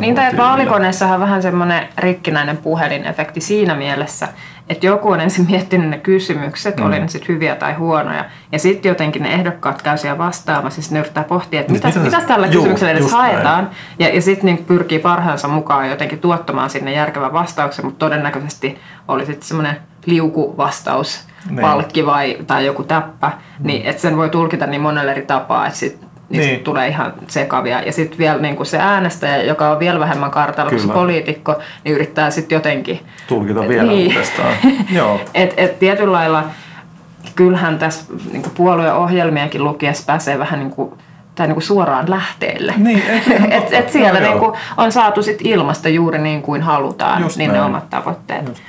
S5: Niin tai vaalikoneessahan on vähän semmoinen rikkinäinen puhelinefekti siinä mielessä, että joku on ensin miettinyt ne kysymykset, mm. oli ne sitten hyviä tai huonoja, ja sitten jotenkin ne ehdokkaat käy siellä vastaamassa, siis ne yrittää pohtia, että mitä, mitä tällä juu, kysymyksellä edes haetaan, näin. ja, ja sitten niin pyrkii parhaansa mukaan jotenkin tuottamaan sinne järkevän vastauksen, mutta todennäköisesti oli sitten semmoinen liukuvastaus, niin. palkki vai, tai joku täppä, mm. niin että sen voi tulkita niin monella eri tapaa, että sit niin, niin. tulee ihan sekavia. Ja sitten vielä niin kuin se äänestäjä, joka on vielä vähemmän kartalla kuin se poliitikko, niin yrittää sitten jotenkin...
S4: Tulkita vielä niin. uudestaan. Joo.
S5: Et, et tietyllä lailla, kyllähän tässä niin kuin puolueohjelmiakin lukiessa pääsee vähän niin kuin, tai niin kuin suoraan lähteelle.
S4: Niin,
S5: et, et siellä no, niin kuin on saatu sit ilmasta juuri niin kuin halutaan, Just niin näin. ne omat tavoitteet.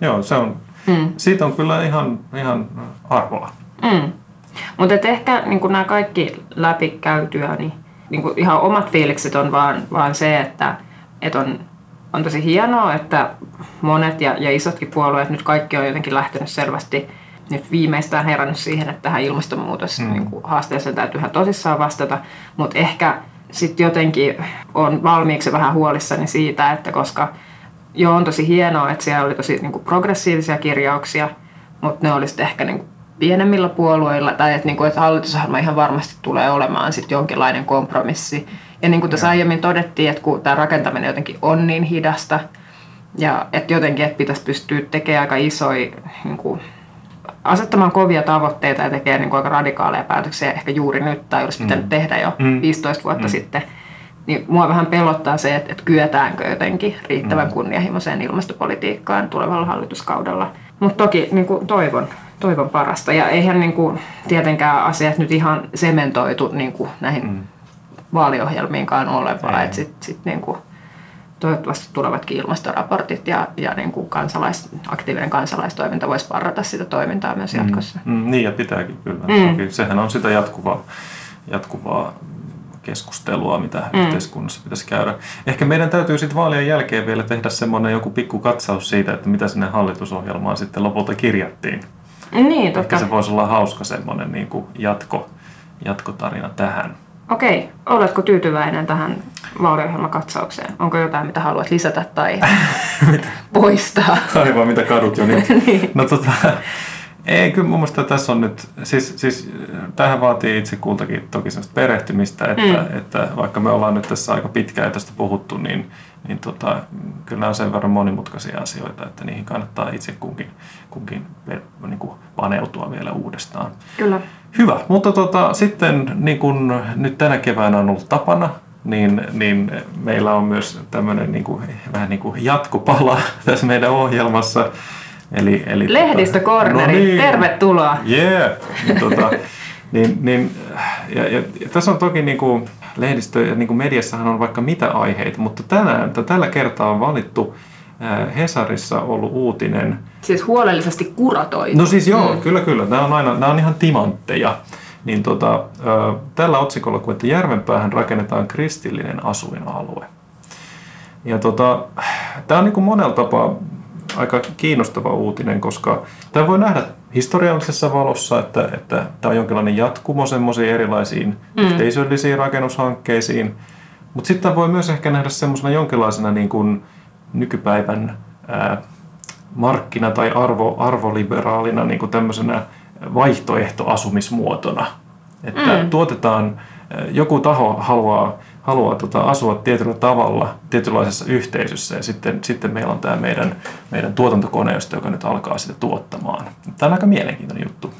S4: Joo, se on, mm. siitä on kyllä ihan, ihan arvoa.
S5: Mm. Mutta ehkä niin nämä kaikki läpikäytyä, niin, niin ihan omat fiilikset on vaan, vaan se, että, että on, on tosi hienoa, että monet ja, ja isotkin puolueet nyt kaikki on jotenkin lähtenyt selvästi nyt viimeistään herännyt siihen, että tähän ilmastonmuutos mm. niin haasteeseen täytyy ihan tosissaan vastata, mutta ehkä sitten jotenkin on valmiiksi vähän huolissani siitä, että koska jo on tosi hienoa, että siellä oli tosi niin kuin progressiivisia kirjauksia, mutta ne olisivat ehkä niin kuin pienemmillä puolueilla, tai että, niin kuin, että hallitusohjelma ihan varmasti tulee olemaan sit jonkinlainen kompromissi. Ja niin kuin tässä aiemmin todettiin, että kun tämä rakentaminen jotenkin on niin hidasta, ja että jotenkin että pitäisi pystyä tekemään aika isoja, niin kuin, asettamaan kovia tavoitteita ja tekemään niin kuin aika radikaaleja päätöksiä ehkä juuri nyt, tai olisi pitänyt mm. tehdä jo mm. 15 vuotta mm. sitten, niin mua vähän pelottaa se, että, että kyetäänkö jotenkin riittävän mm. kunnianhimoiseen ilmastopolitiikkaan tulevalla hallituskaudella. Mutta toki niin kuin toivon, toivon parasta. Ja eihän niin kuin, tietenkään asiat nyt ihan sementoitu niin kuin näihin mm. vaaliohjelmiinkaan ole, vaan että sit, sit niin kuin, toivottavasti tulevatkin ilmastoraportit ja, ja niin kuin kansalais, aktiivinen kansalaistoiminta voisi parrata sitä toimintaa myös mm. jatkossa.
S4: Mm, mm, niin ja pitääkin kyllä. Mm. Toki sehän on sitä jatkuvaa, jatkuvaa keskustelua, mitä mm. yhteiskunnassa pitäisi käydä. Ehkä meidän täytyy sitten vaalien jälkeen vielä tehdä semmoinen joku pikku katsaus siitä, että mitä sinne hallitusohjelmaan sitten lopulta kirjattiin.
S5: Niin, totta.
S4: Ehkä se voisi olla hauska semmoinen niin kuin jatko, jatkotarina tähän.
S5: Okei, oletko tyytyväinen tähän vaaliohjelmakatsaukseen? Onko jotain, mitä haluat lisätä tai poistaa?
S4: Aivan, mitä kadut jo nyt. niin. No tota, ei, kyllä mun mielestä tässä on nyt, siis, siis tähän vaatii itse kultakin toki sellaista perehtymistä, että, mm. että vaikka me ollaan nyt tässä aika pitkään tästä puhuttu, niin, niin tota, kyllä nämä on sen verran monimutkaisia asioita, että niihin kannattaa itse kunkin, kunkin niin kuin paneutua vielä uudestaan.
S5: Kyllä.
S4: Hyvä, mutta tota, sitten niin kuin nyt tänä keväänä on ollut tapana, niin, niin meillä on myös tämmöinen niin kuin, vähän niin kuin jatkopala tässä meidän ohjelmassa.
S5: Eli, eli Lehdistökorneri, tota, no niin, tervetuloa.
S4: Yeah. Tota, niin, niin, ja, ja, ja tässä on toki niin kuin, lehdistö ja niin kuin mediassahan on vaikka mitä aiheita, mutta tänään, tällä kertaa on valittu Hesarissa ollut uutinen.
S5: Siis huolellisesti kuratoitu.
S4: No siis joo, mm. kyllä kyllä. Nämä on, aina, nämä on ihan timantteja. Niin tota, tällä otsikolla, kun että Järvenpäähän rakennetaan kristillinen asuinalue. Ja tota, tämä on niin kuin monella tapaa aika kiinnostava uutinen, koska tämä voi nähdä historiallisessa valossa, että, että tämä on jonkinlainen jatkumo semmoisiin erilaisiin mm. yhteisöllisiin rakennushankkeisiin, mutta sitten voi myös ehkä nähdä semmoisena jonkinlaisena niin kuin nykypäivän ää, markkina- tai arvo, arvoliberaalina niin kuin tämmöisenä vaihtoehto asumismuotona. Että mm. tuotetaan, joku taho haluaa, haluaa tota, asua tietyllä tavalla tietynlaisessa yhteisössä ja sitten, sitten meillä on tämä meidän, meidän tuotantokoneisto, joka nyt alkaa sitä tuottamaan. Tämä on aika mielenkiintoinen juttu.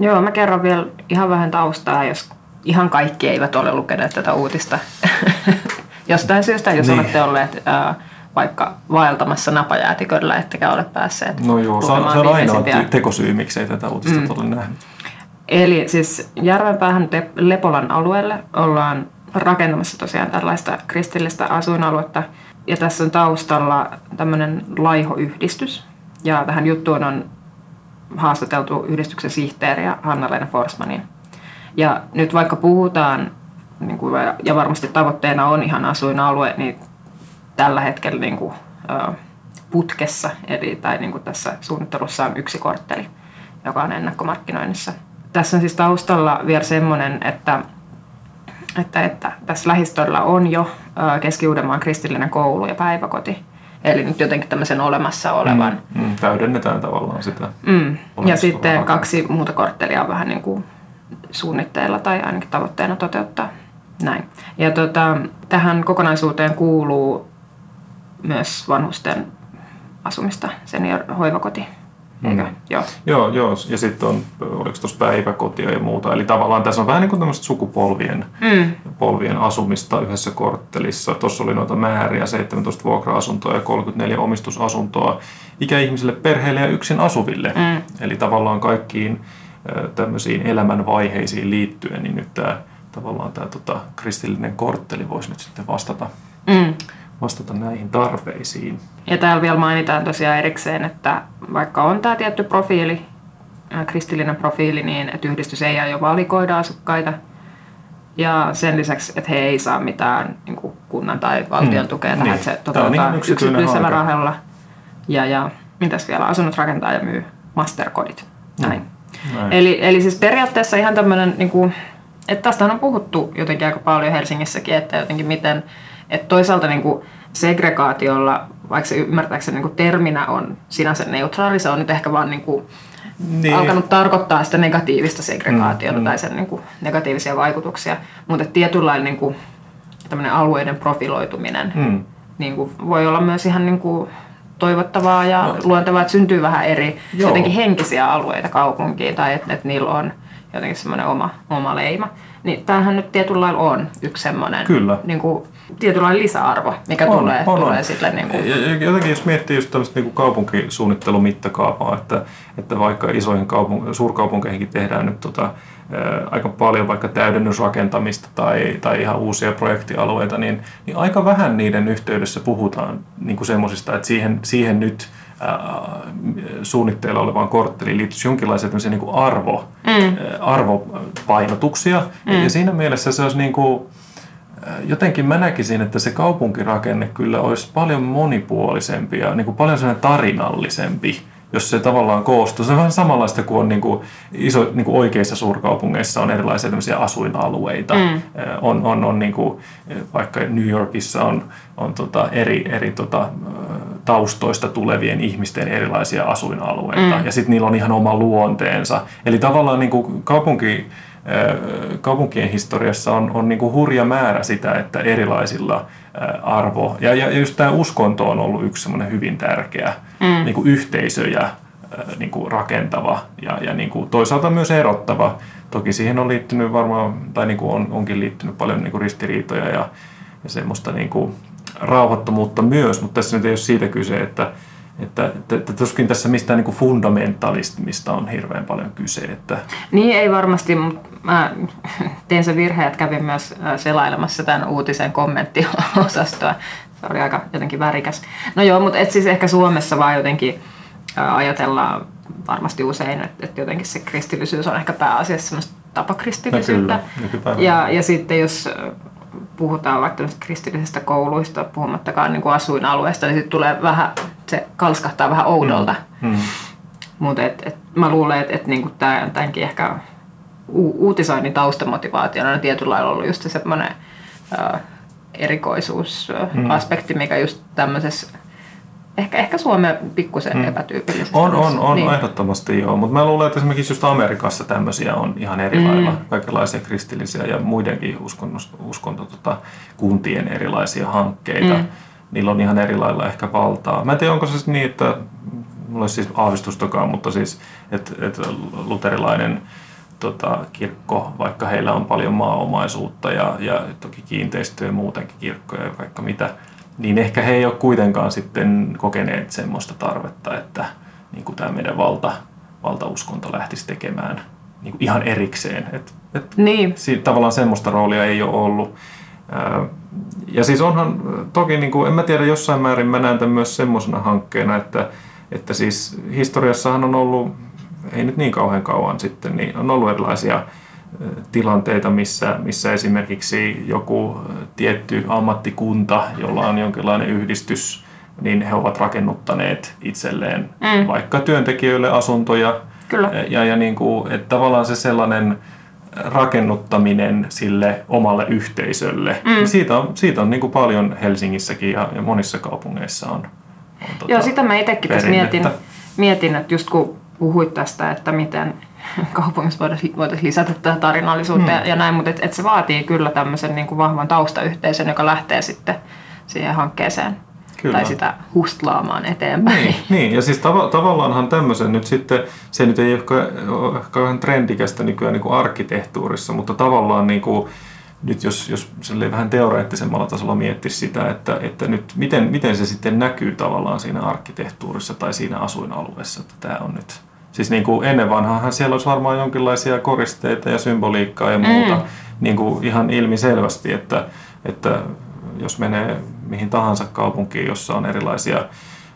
S5: Joo, mä kerron vielä ihan vähän taustaa, jos ihan kaikki eivät ole lukeneet tätä uutista. Jostain syystä, jos niin. olette olleet ää, vaikka vaeltamassa napajäätiköllä, ettekä ole päässeet
S4: No joo, se on, se on ainoa tekosyy, miksei tätä uutista mm. ole nähnyt.
S5: Eli siis Järvenpäähän Lepolan alueelle ollaan rakentamassa tosiaan tällaista kristillistä asuinaluetta. Ja tässä on taustalla tämmöinen laihoyhdistys. Ja tähän juttuun on haastateltu yhdistyksen sihteeriä Hanna-Leena Forsmania. Ja nyt vaikka puhutaan, niin kuin, ja varmasti tavoitteena on ihan asuinalue, niin tällä hetkellä niin kuin, putkessa, eli tai niin kuin tässä suunnittelussa on yksi kortteli, joka on ennakkomarkkinoinnissa. Tässä on siis taustalla vielä semmoinen, että, että, että tässä lähistöllä on jo Keski-Uudenmaan kristillinen koulu ja päiväkoti. Eli nyt jotenkin tämmöisen olemassa olevan.
S4: Mm, mm, täydennetään tavallaan sitä.
S5: Mm. Ja sitten kaksi muuta korttelia on vähän niin kuin suunnitteilla tai ainakin tavoitteena toteuttaa. Näin. Ja tota, tähän kokonaisuuteen kuuluu myös vanhusten asumista, senior-hoivakoti. Eikö? Mm.
S4: Joo. joo, joo. Ja sitten on, oliko tuossa päiväkotia ja muuta. Eli tavallaan tässä on vähän niin kuin tämmöistä sukupolvien mm. polvien asumista yhdessä korttelissa. Tuossa oli noita määriä, 17 vuokra-asuntoa ja 34 omistusasuntoa ikäihmisille, perheille ja yksin asuville. Mm. Eli tavallaan kaikkiin tämmöisiin elämänvaiheisiin liittyen, niin nyt tämä tavallaan tämä tota, kristillinen kortteli voisi nyt sitten vastata, mm. Vastata näihin tarpeisiin.
S5: Ja täällä vielä mainitaan tosiaan erikseen, että vaikka on tämä tietty profiili, kristillinen profiili, niin että yhdistys ei aio valikoida asukkaita. Ja sen lisäksi, että he ei saa mitään niin kuin kunnan tai valtion mm. tukea tähän, niin. että se toteutetaan yksityisellä rahalla. Ja, ja mitäs vielä, asunnot rakentaa ja myy masterkodit. Näin. Mm. Eli, eli siis periaatteessa ihan tämmöinen, niin kuin, että tästä on puhuttu jotenkin aika paljon Helsingissäkin, että jotenkin miten, että toisaalta niin kuin segregaatiolla, vaikka se ymmärtääkseni niin kuin terminä on sinänsä neutraali, se on nyt ehkä vaan niin kuin niin. alkanut tarkoittaa sitä negatiivista segregaatiota mm, tai sen niin kuin negatiivisia vaikutuksia, mutta tietynlainen niin kuin, alueiden profiloituminen mm. niin kuin, voi olla myös ihan niin kuin, toivottavaa ja no. luontevaa, että syntyy vähän eri Joo. jotenkin henkisiä alueita kaupunkiin tai että, että niillä on jotenkin semmoinen oma, oma leima. Niin tämähän nyt tietyllä lailla on yksi semmoinen Kyllä. Niin kuin, tietynlainen lisäarvo, mikä on, tulee, on, tulee on. sille. Niin kuin...
S4: Jotenkin jos miettii just tämmöistä niin kaupunkisuunnittelumittakaavaa, että, että vaikka isoihin kaupunk- suurkaupunkeihinkin tehdään nyt tota, aika paljon vaikka täydennysrakentamista tai, tai ihan uusia projektialueita, niin, niin aika vähän niiden yhteydessä puhutaan niin semmoisista, että siihen, siihen nyt suunnitteilla olevaan kortteliin liittyisi jonkinlaisia niin kuin arvo, mm. arvopainotuksia. Mm. Ja siinä mielessä se olisi niin kuin, jotenkin mä näkisin, että se kaupunkirakenne kyllä olisi paljon monipuolisempi ja niin kuin paljon sellainen tarinallisempi jos se tavallaan koostuu. Se on vähän samanlaista kuin on niin kuin iso, niin kuin oikeissa suurkaupungeissa on erilaisia asuinalueita. Mm. On, on, on niin kuin, vaikka New Yorkissa on, on tota eri, eri tota, taustoista tulevien ihmisten erilaisia asuinalueita. Mm. Ja sitten niillä on ihan oma luonteensa. Eli tavallaan niin kuin kaupunki kaupunkien historiassa on, on niin kuin hurja määrä sitä, että erilaisilla arvo, ja, ja just tämä uskonto on ollut yksi semmoinen hyvin tärkeä mm. niin kuin yhteisöjä niin kuin rakentava ja, ja niin kuin toisaalta myös erottava. Toki siihen on liittynyt varmaan, tai niin kuin on, onkin liittynyt paljon niin kuin ristiriitoja ja, ja semmoista niin kuin rauhattomuutta myös, mutta tässä nyt ei ole siitä kyse, että, että, että, että tuskin tässä mistään niin fundamentalismista on hirveän paljon kyse. Että...
S5: Niin ei varmasti, mutta mä tein sen virheen, että kävin myös selailemassa tämän uutisen kommenttiosastoa. Se oli aika jotenkin värikäs. No joo, mutta et siis ehkä Suomessa vaan jotenkin ajatellaan varmasti usein, että, että jotenkin se kristillisyys on ehkä pääasiassa semmoista tapakristillisyyttä. No ja, ja sitten jos puhutaan vaikka kristillisistä kouluista, puhumattakaan niin kuin asuinalueesta, niin sitten tulee vähän, se kalskahtaa vähän oudolta. Mm. Mm. Mutta et, et, mä luulen, että et, niinku tämänkin ehkä u- uutisoinnin taustamotivaationa on tietyllä lailla ollut just se semmoinen erikoisuusaspekti, mm. mikä just tämmöisessä Ehkä, ehkä Suomen pikkusen mm. epätyypillisesti.
S4: On, on, on niin. ehdottomasti joo, mutta mä luulen, että esimerkiksi just Amerikassa tämmöisiä on ihan eri mm. lailla, kaikenlaisia kristillisiä ja muidenkin uskonto, uskonto tota, kuntien erilaisia hankkeita. Mm. Niillä on ihan eri lailla ehkä valtaa. Mä en tiedä, onko se siis niin, että mulla ei siis aavistustakaan, mutta siis, että, että luterilainen tota, kirkko, vaikka heillä on paljon maaomaisuutta ja, ja toki kiinteistöjä muutenkin kirkkoja ja vaikka mitä, niin ehkä he ei ole kuitenkaan sitten kokeneet semmoista tarvetta, että niin kuin tämä meidän valta, valtauskonto lähtisi tekemään niin kuin ihan erikseen. Et, et
S5: niin.
S4: Siitä, tavallaan semmoista roolia ei ole ollut. Ja siis onhan toki, niin kuin, en mä tiedä, jossain määrin mä näen tämän myös semmoisena hankkeena, että, että siis historiassahan on ollut, ei nyt niin kauhean kauan sitten, niin on ollut erilaisia tilanteita, missä, missä esimerkiksi joku tietty ammattikunta, jolla on jonkinlainen yhdistys, niin he ovat rakennuttaneet itselleen mm. vaikka työntekijöille asuntoja.
S5: Kyllä.
S4: Ja, ja niin kuin, että tavallaan se sellainen rakennuttaminen sille omalle yhteisölle. Mm. Siitä on, siitä on niin kuin paljon Helsingissäkin ja, ja monissa kaupungeissa on. on
S5: tota Joo, sitä mä itsekin tässä mietin, mietin, että just kun puhuit tästä, että miten kaupungissa voitaisiin lisätä tätä tarinallisuutta mm. ja, näin, mutta et, et se vaatii kyllä tämmöisen niin kuin vahvan taustayhteisön, joka lähtee sitten siihen hankkeeseen Kyllä. tai sitä hustlaamaan eteenpäin.
S4: Niin, niin. ja siis tav- tavallaanhan tämmöisen nyt sitten, se nyt ei ole kauhean trendikästä nykyään niin kuin arkkitehtuurissa, mutta tavallaan niin kuin, nyt jos, jos vähän teoreettisemmalla tasolla miettisi sitä, että, että nyt miten, miten se sitten näkyy tavallaan siinä arkkitehtuurissa tai siinä asuinalueessa, että tämä on nyt Siis niin kuin ennen vanhaahan siellä olisi varmaan jonkinlaisia koristeita ja symboliikkaa ja muuta mm. niin kuin ihan ilmiselvästi, että, että jos menee mihin tahansa kaupunkiin, jossa on erilaisia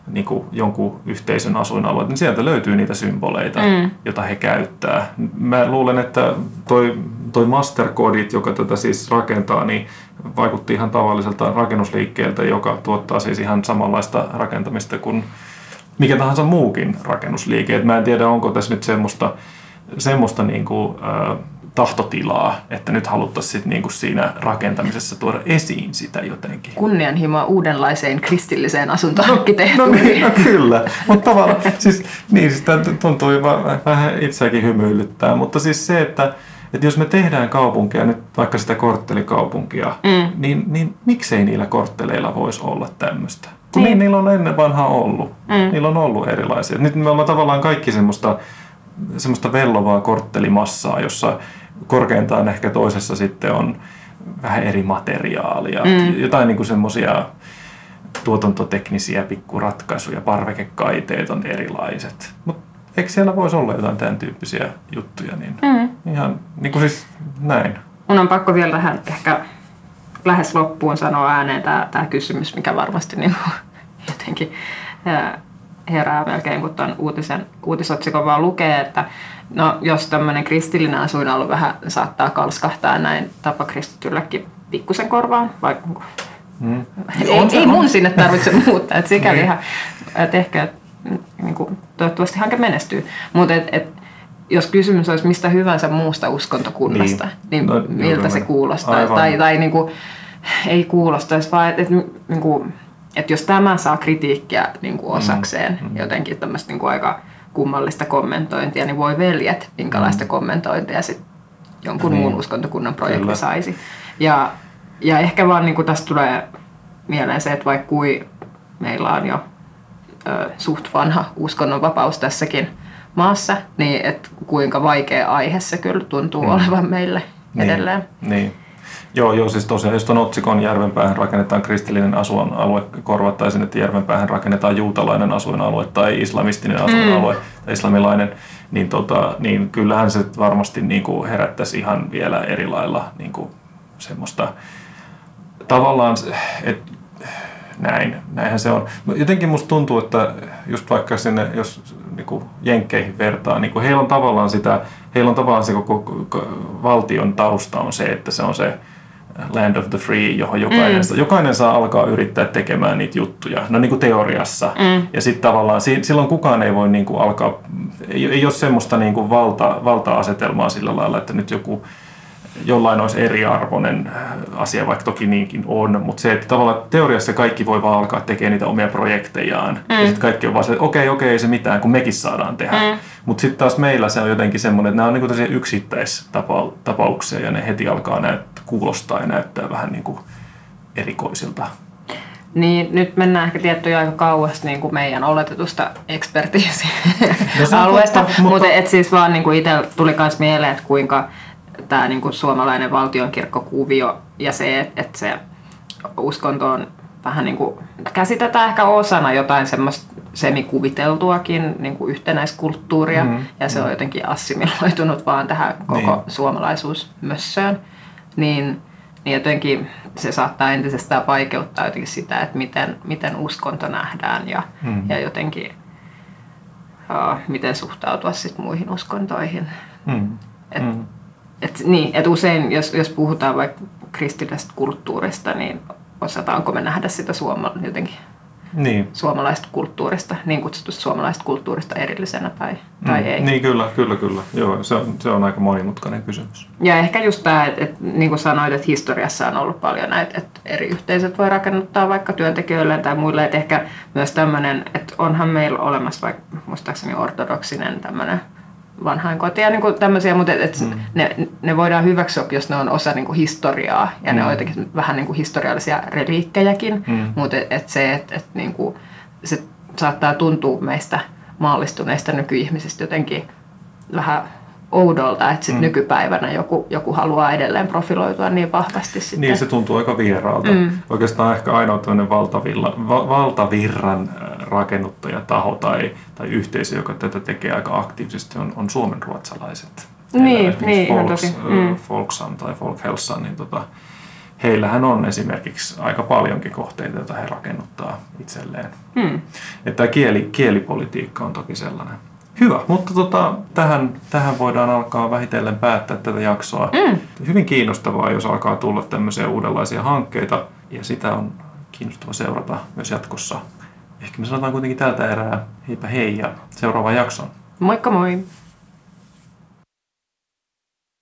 S4: niin kuin jonkun yhteisön asuinalueet, niin sieltä löytyy niitä symboleita, mm. joita he käyttää. Mä luulen, että toi, toi mastercodit, joka tätä siis rakentaa, niin vaikutti ihan tavalliselta rakennusliikkeeltä, joka tuottaa siis ihan samanlaista rakentamista kuin mikä tahansa muukin rakennusliike. Et mä en tiedä, onko tässä nyt semmoista, semmoista niin kuin, äh, tahtotilaa, että nyt haluttaisiin niin kuin siinä rakentamisessa tuoda esiin sitä jotenkin.
S5: Kunnianhimoa uudenlaiseen kristilliseen asuntoarkkitehtuuriin.
S4: No, niin, no kyllä, mutta tavallaan siis, niin, siis tämä tuntuu vähän itseäkin hymyilyttää, mutta siis se, että, että jos me tehdään kaupunkia, nyt vaikka sitä korttelikaupunkia, mm. niin, niin miksei niillä kortteleilla voisi olla tämmöistä? Kun niin. niin niillä on ennen vanhaa ollut. Mm. Niillä on ollut erilaisia. Nyt me ollaan tavallaan kaikki semmoista, semmoista vellovaa korttelimassaa, jossa korkeintaan ehkä toisessa sitten on vähän eri materiaalia. Mm. Jotain niin semmoisia tuotantoteknisiä pikkuratkaisuja, parvekekaiteet on erilaiset. Mutta eikö siellä voisi olla jotain tämän tyyppisiä juttuja? Niin mm. Ihan niin kuin siis näin.
S5: Mun on pakko vielä tähän ehkä lähes loppuun sanoa ääneen tämä, tämä kysymys, mikä varmasti niin kuin, jotenkin herää melkein, kun tuon uutisen, uutisotsikon vaan lukee, että no, jos tämmöinen kristillinen asuinalue vähän saattaa kalskahtaa näin tapa kristityllekin pikkusen korvaan, vaikka mm. ei, on ei mun sinne tarvitse muuttaa, että sikäli niin. ihan, että ehkä niin kuin, toivottavasti hanke menestyy, mutta et, et, jos kysymys olisi mistä hyvänsä muusta uskontokunnasta, niin, niin no, miltä se kuulostaa? Aivan. Tai, tai niin kuin, ei kuulostaisi, vaan että et, niin kuin, että jos tämä saa kritiikkiä niin kuin osakseen, mm, mm. jotenkin tämmöistä niin kuin aika kummallista kommentointia, niin voi veljet, minkälaista mm. kommentointia sitten jonkun niin. muun uskontokunnan projekti Kyllä. saisi. Ja, ja ehkä vaan niin kuin tästä tulee mieleen se, että vaikka kui meillä on jo ö, suht vanha uskonnonvapaus tässäkin maassa, niin et kuinka vaikea aihe se kyllä tuntuu mm. olevan meille niin. edelleen.
S4: Niin. Joo, joo, siis tosiaan, jos tuon otsikon Järvenpäähän rakennetaan kristillinen asuinalue, korvattaisin, että Järvenpäähän rakennetaan juutalainen asuinalue tai islamistinen asuinalue mm. tai islamilainen, niin, tota, niin kyllähän se varmasti niin kuin herättäisi ihan vielä eri lailla niin kuin semmoista tavallaan, että näin, näinhän se on. Jotenkin musta tuntuu, että just vaikka sinne, jos niin kuin jenkkeihin vertaa, niin kuin heillä on tavallaan sitä, heillä on tavallaan se koko valtion tausta on se, että se on se land of the free, johon jokainen, mm. jokainen saa alkaa yrittää tekemään niitä juttuja, no niin kuin teoriassa. Mm. Ja sitten tavallaan silloin kukaan ei voi niin kuin alkaa, ei, ei ole semmoista niin kuin valta, valta-asetelmaa sillä lailla, että nyt joku jollain olisi eriarvoinen äh, asia, vaikka toki niinkin on, mutta se, että tavallaan teoriassa kaikki voi vaan alkaa tekemään niitä omia projektejaan. Mm. Ja sitten kaikki on vaan se, että okei, okei, ei se mitään, kun mekin saadaan tehdä. Mm. Mutta sitten taas meillä se on jotenkin semmoinen, että nämä on niinku yksittäistapauksia ja ne heti alkaa näyttää, kuulostaa ja näyttää vähän niinku erikoisilta.
S5: Niin, nyt mennään ehkä tiettyjä aika kauas niin kuin meidän oletetusta ekspertiisi-alueesta, no mutta, mutta et siis vaan niin kuin itse tuli myös mieleen, että kuinka tämä niin kuin suomalainen valtionkirkkokuvio ja se, että, se uskonto on vähän niin kuin, käsitetään ehkä osana jotain semmoista semikuviteltuakin niin kuin yhtenäiskulttuuria mm, ja se mm. on jotenkin assimiloitunut vaan tähän koko niin. suomalaisuusmössöön, niin, niin jotenkin se saattaa entisestään vaikeuttaa jotenkin sitä, että miten, miten uskonto nähdään ja, mm. ja jotenkin uh, miten suhtautua sit muihin uskontoihin. Mm. Et, mm. Et, niin, et usein, jos, jos puhutaan vaikka kristillisestä kulttuurista, niin osataanko me nähdä sitä suoma, jotenkin niin. suomalaista kulttuurista, niin kutsutusta suomalaista kulttuurista erillisenä tai, tai mm. ei.
S4: Niin kyllä, kyllä, kyllä. Joo, se on, se on aika monimutkainen kysymys.
S5: Ja ehkä just tämä, että, että niin kuin sanoit, että historiassa on ollut paljon näitä, että eri yhteisöt voi rakennuttaa vaikka työntekijöille tai muille, että ehkä myös tämmöinen, että onhan meillä olemassa vaikka muistaakseni ortodoksinen tämmöinen vanhainkoti ja niin kuin tämmöisiä, mutta et, et mm. ne, ne voidaan hyväksyä, jos ne on osa niin kuin historiaa ja mm. ne on jotenkin vähän niin kuin historiallisia reliikkejäkin, mm. mutta et, et se, että et, niin kuin, se saattaa tuntua meistä maallistuneista nykyihmisistä jotenkin vähän oudolta, että sit mm. nykypäivänä joku, joku haluaa edelleen profiloitua niin vahvasti. Sitten.
S4: Niin, se tuntuu aika vieraalta. Mm. Oikeastaan ehkä ainoa tämmöinen valtavilla, va, valtavirran äh, rakennuttajataho tai, tai yhteisö, joka tätä tekee aika aktiivisesti, on, on suomenruotsalaiset.
S5: Niin, niin
S4: Folks, toki. Mm. Folksam tai Folkhälsan, niin tota, heillähän on esimerkiksi aika paljonkin kohteita, joita he rakennuttaa itselleen. Mm. Että kieli, kielipolitiikka on toki sellainen. Hyvä, mutta tota, tähän, tähän voidaan alkaa vähitellen päättää tätä jaksoa. Mm. Hyvin kiinnostavaa, jos alkaa tulla tämmöisiä uudenlaisia hankkeita ja sitä on kiinnostava seurata myös jatkossa. Ehkä me sanotaan kuitenkin tältä erää heipä hei ja seuraavaan jaksoon.
S5: Moikka moi!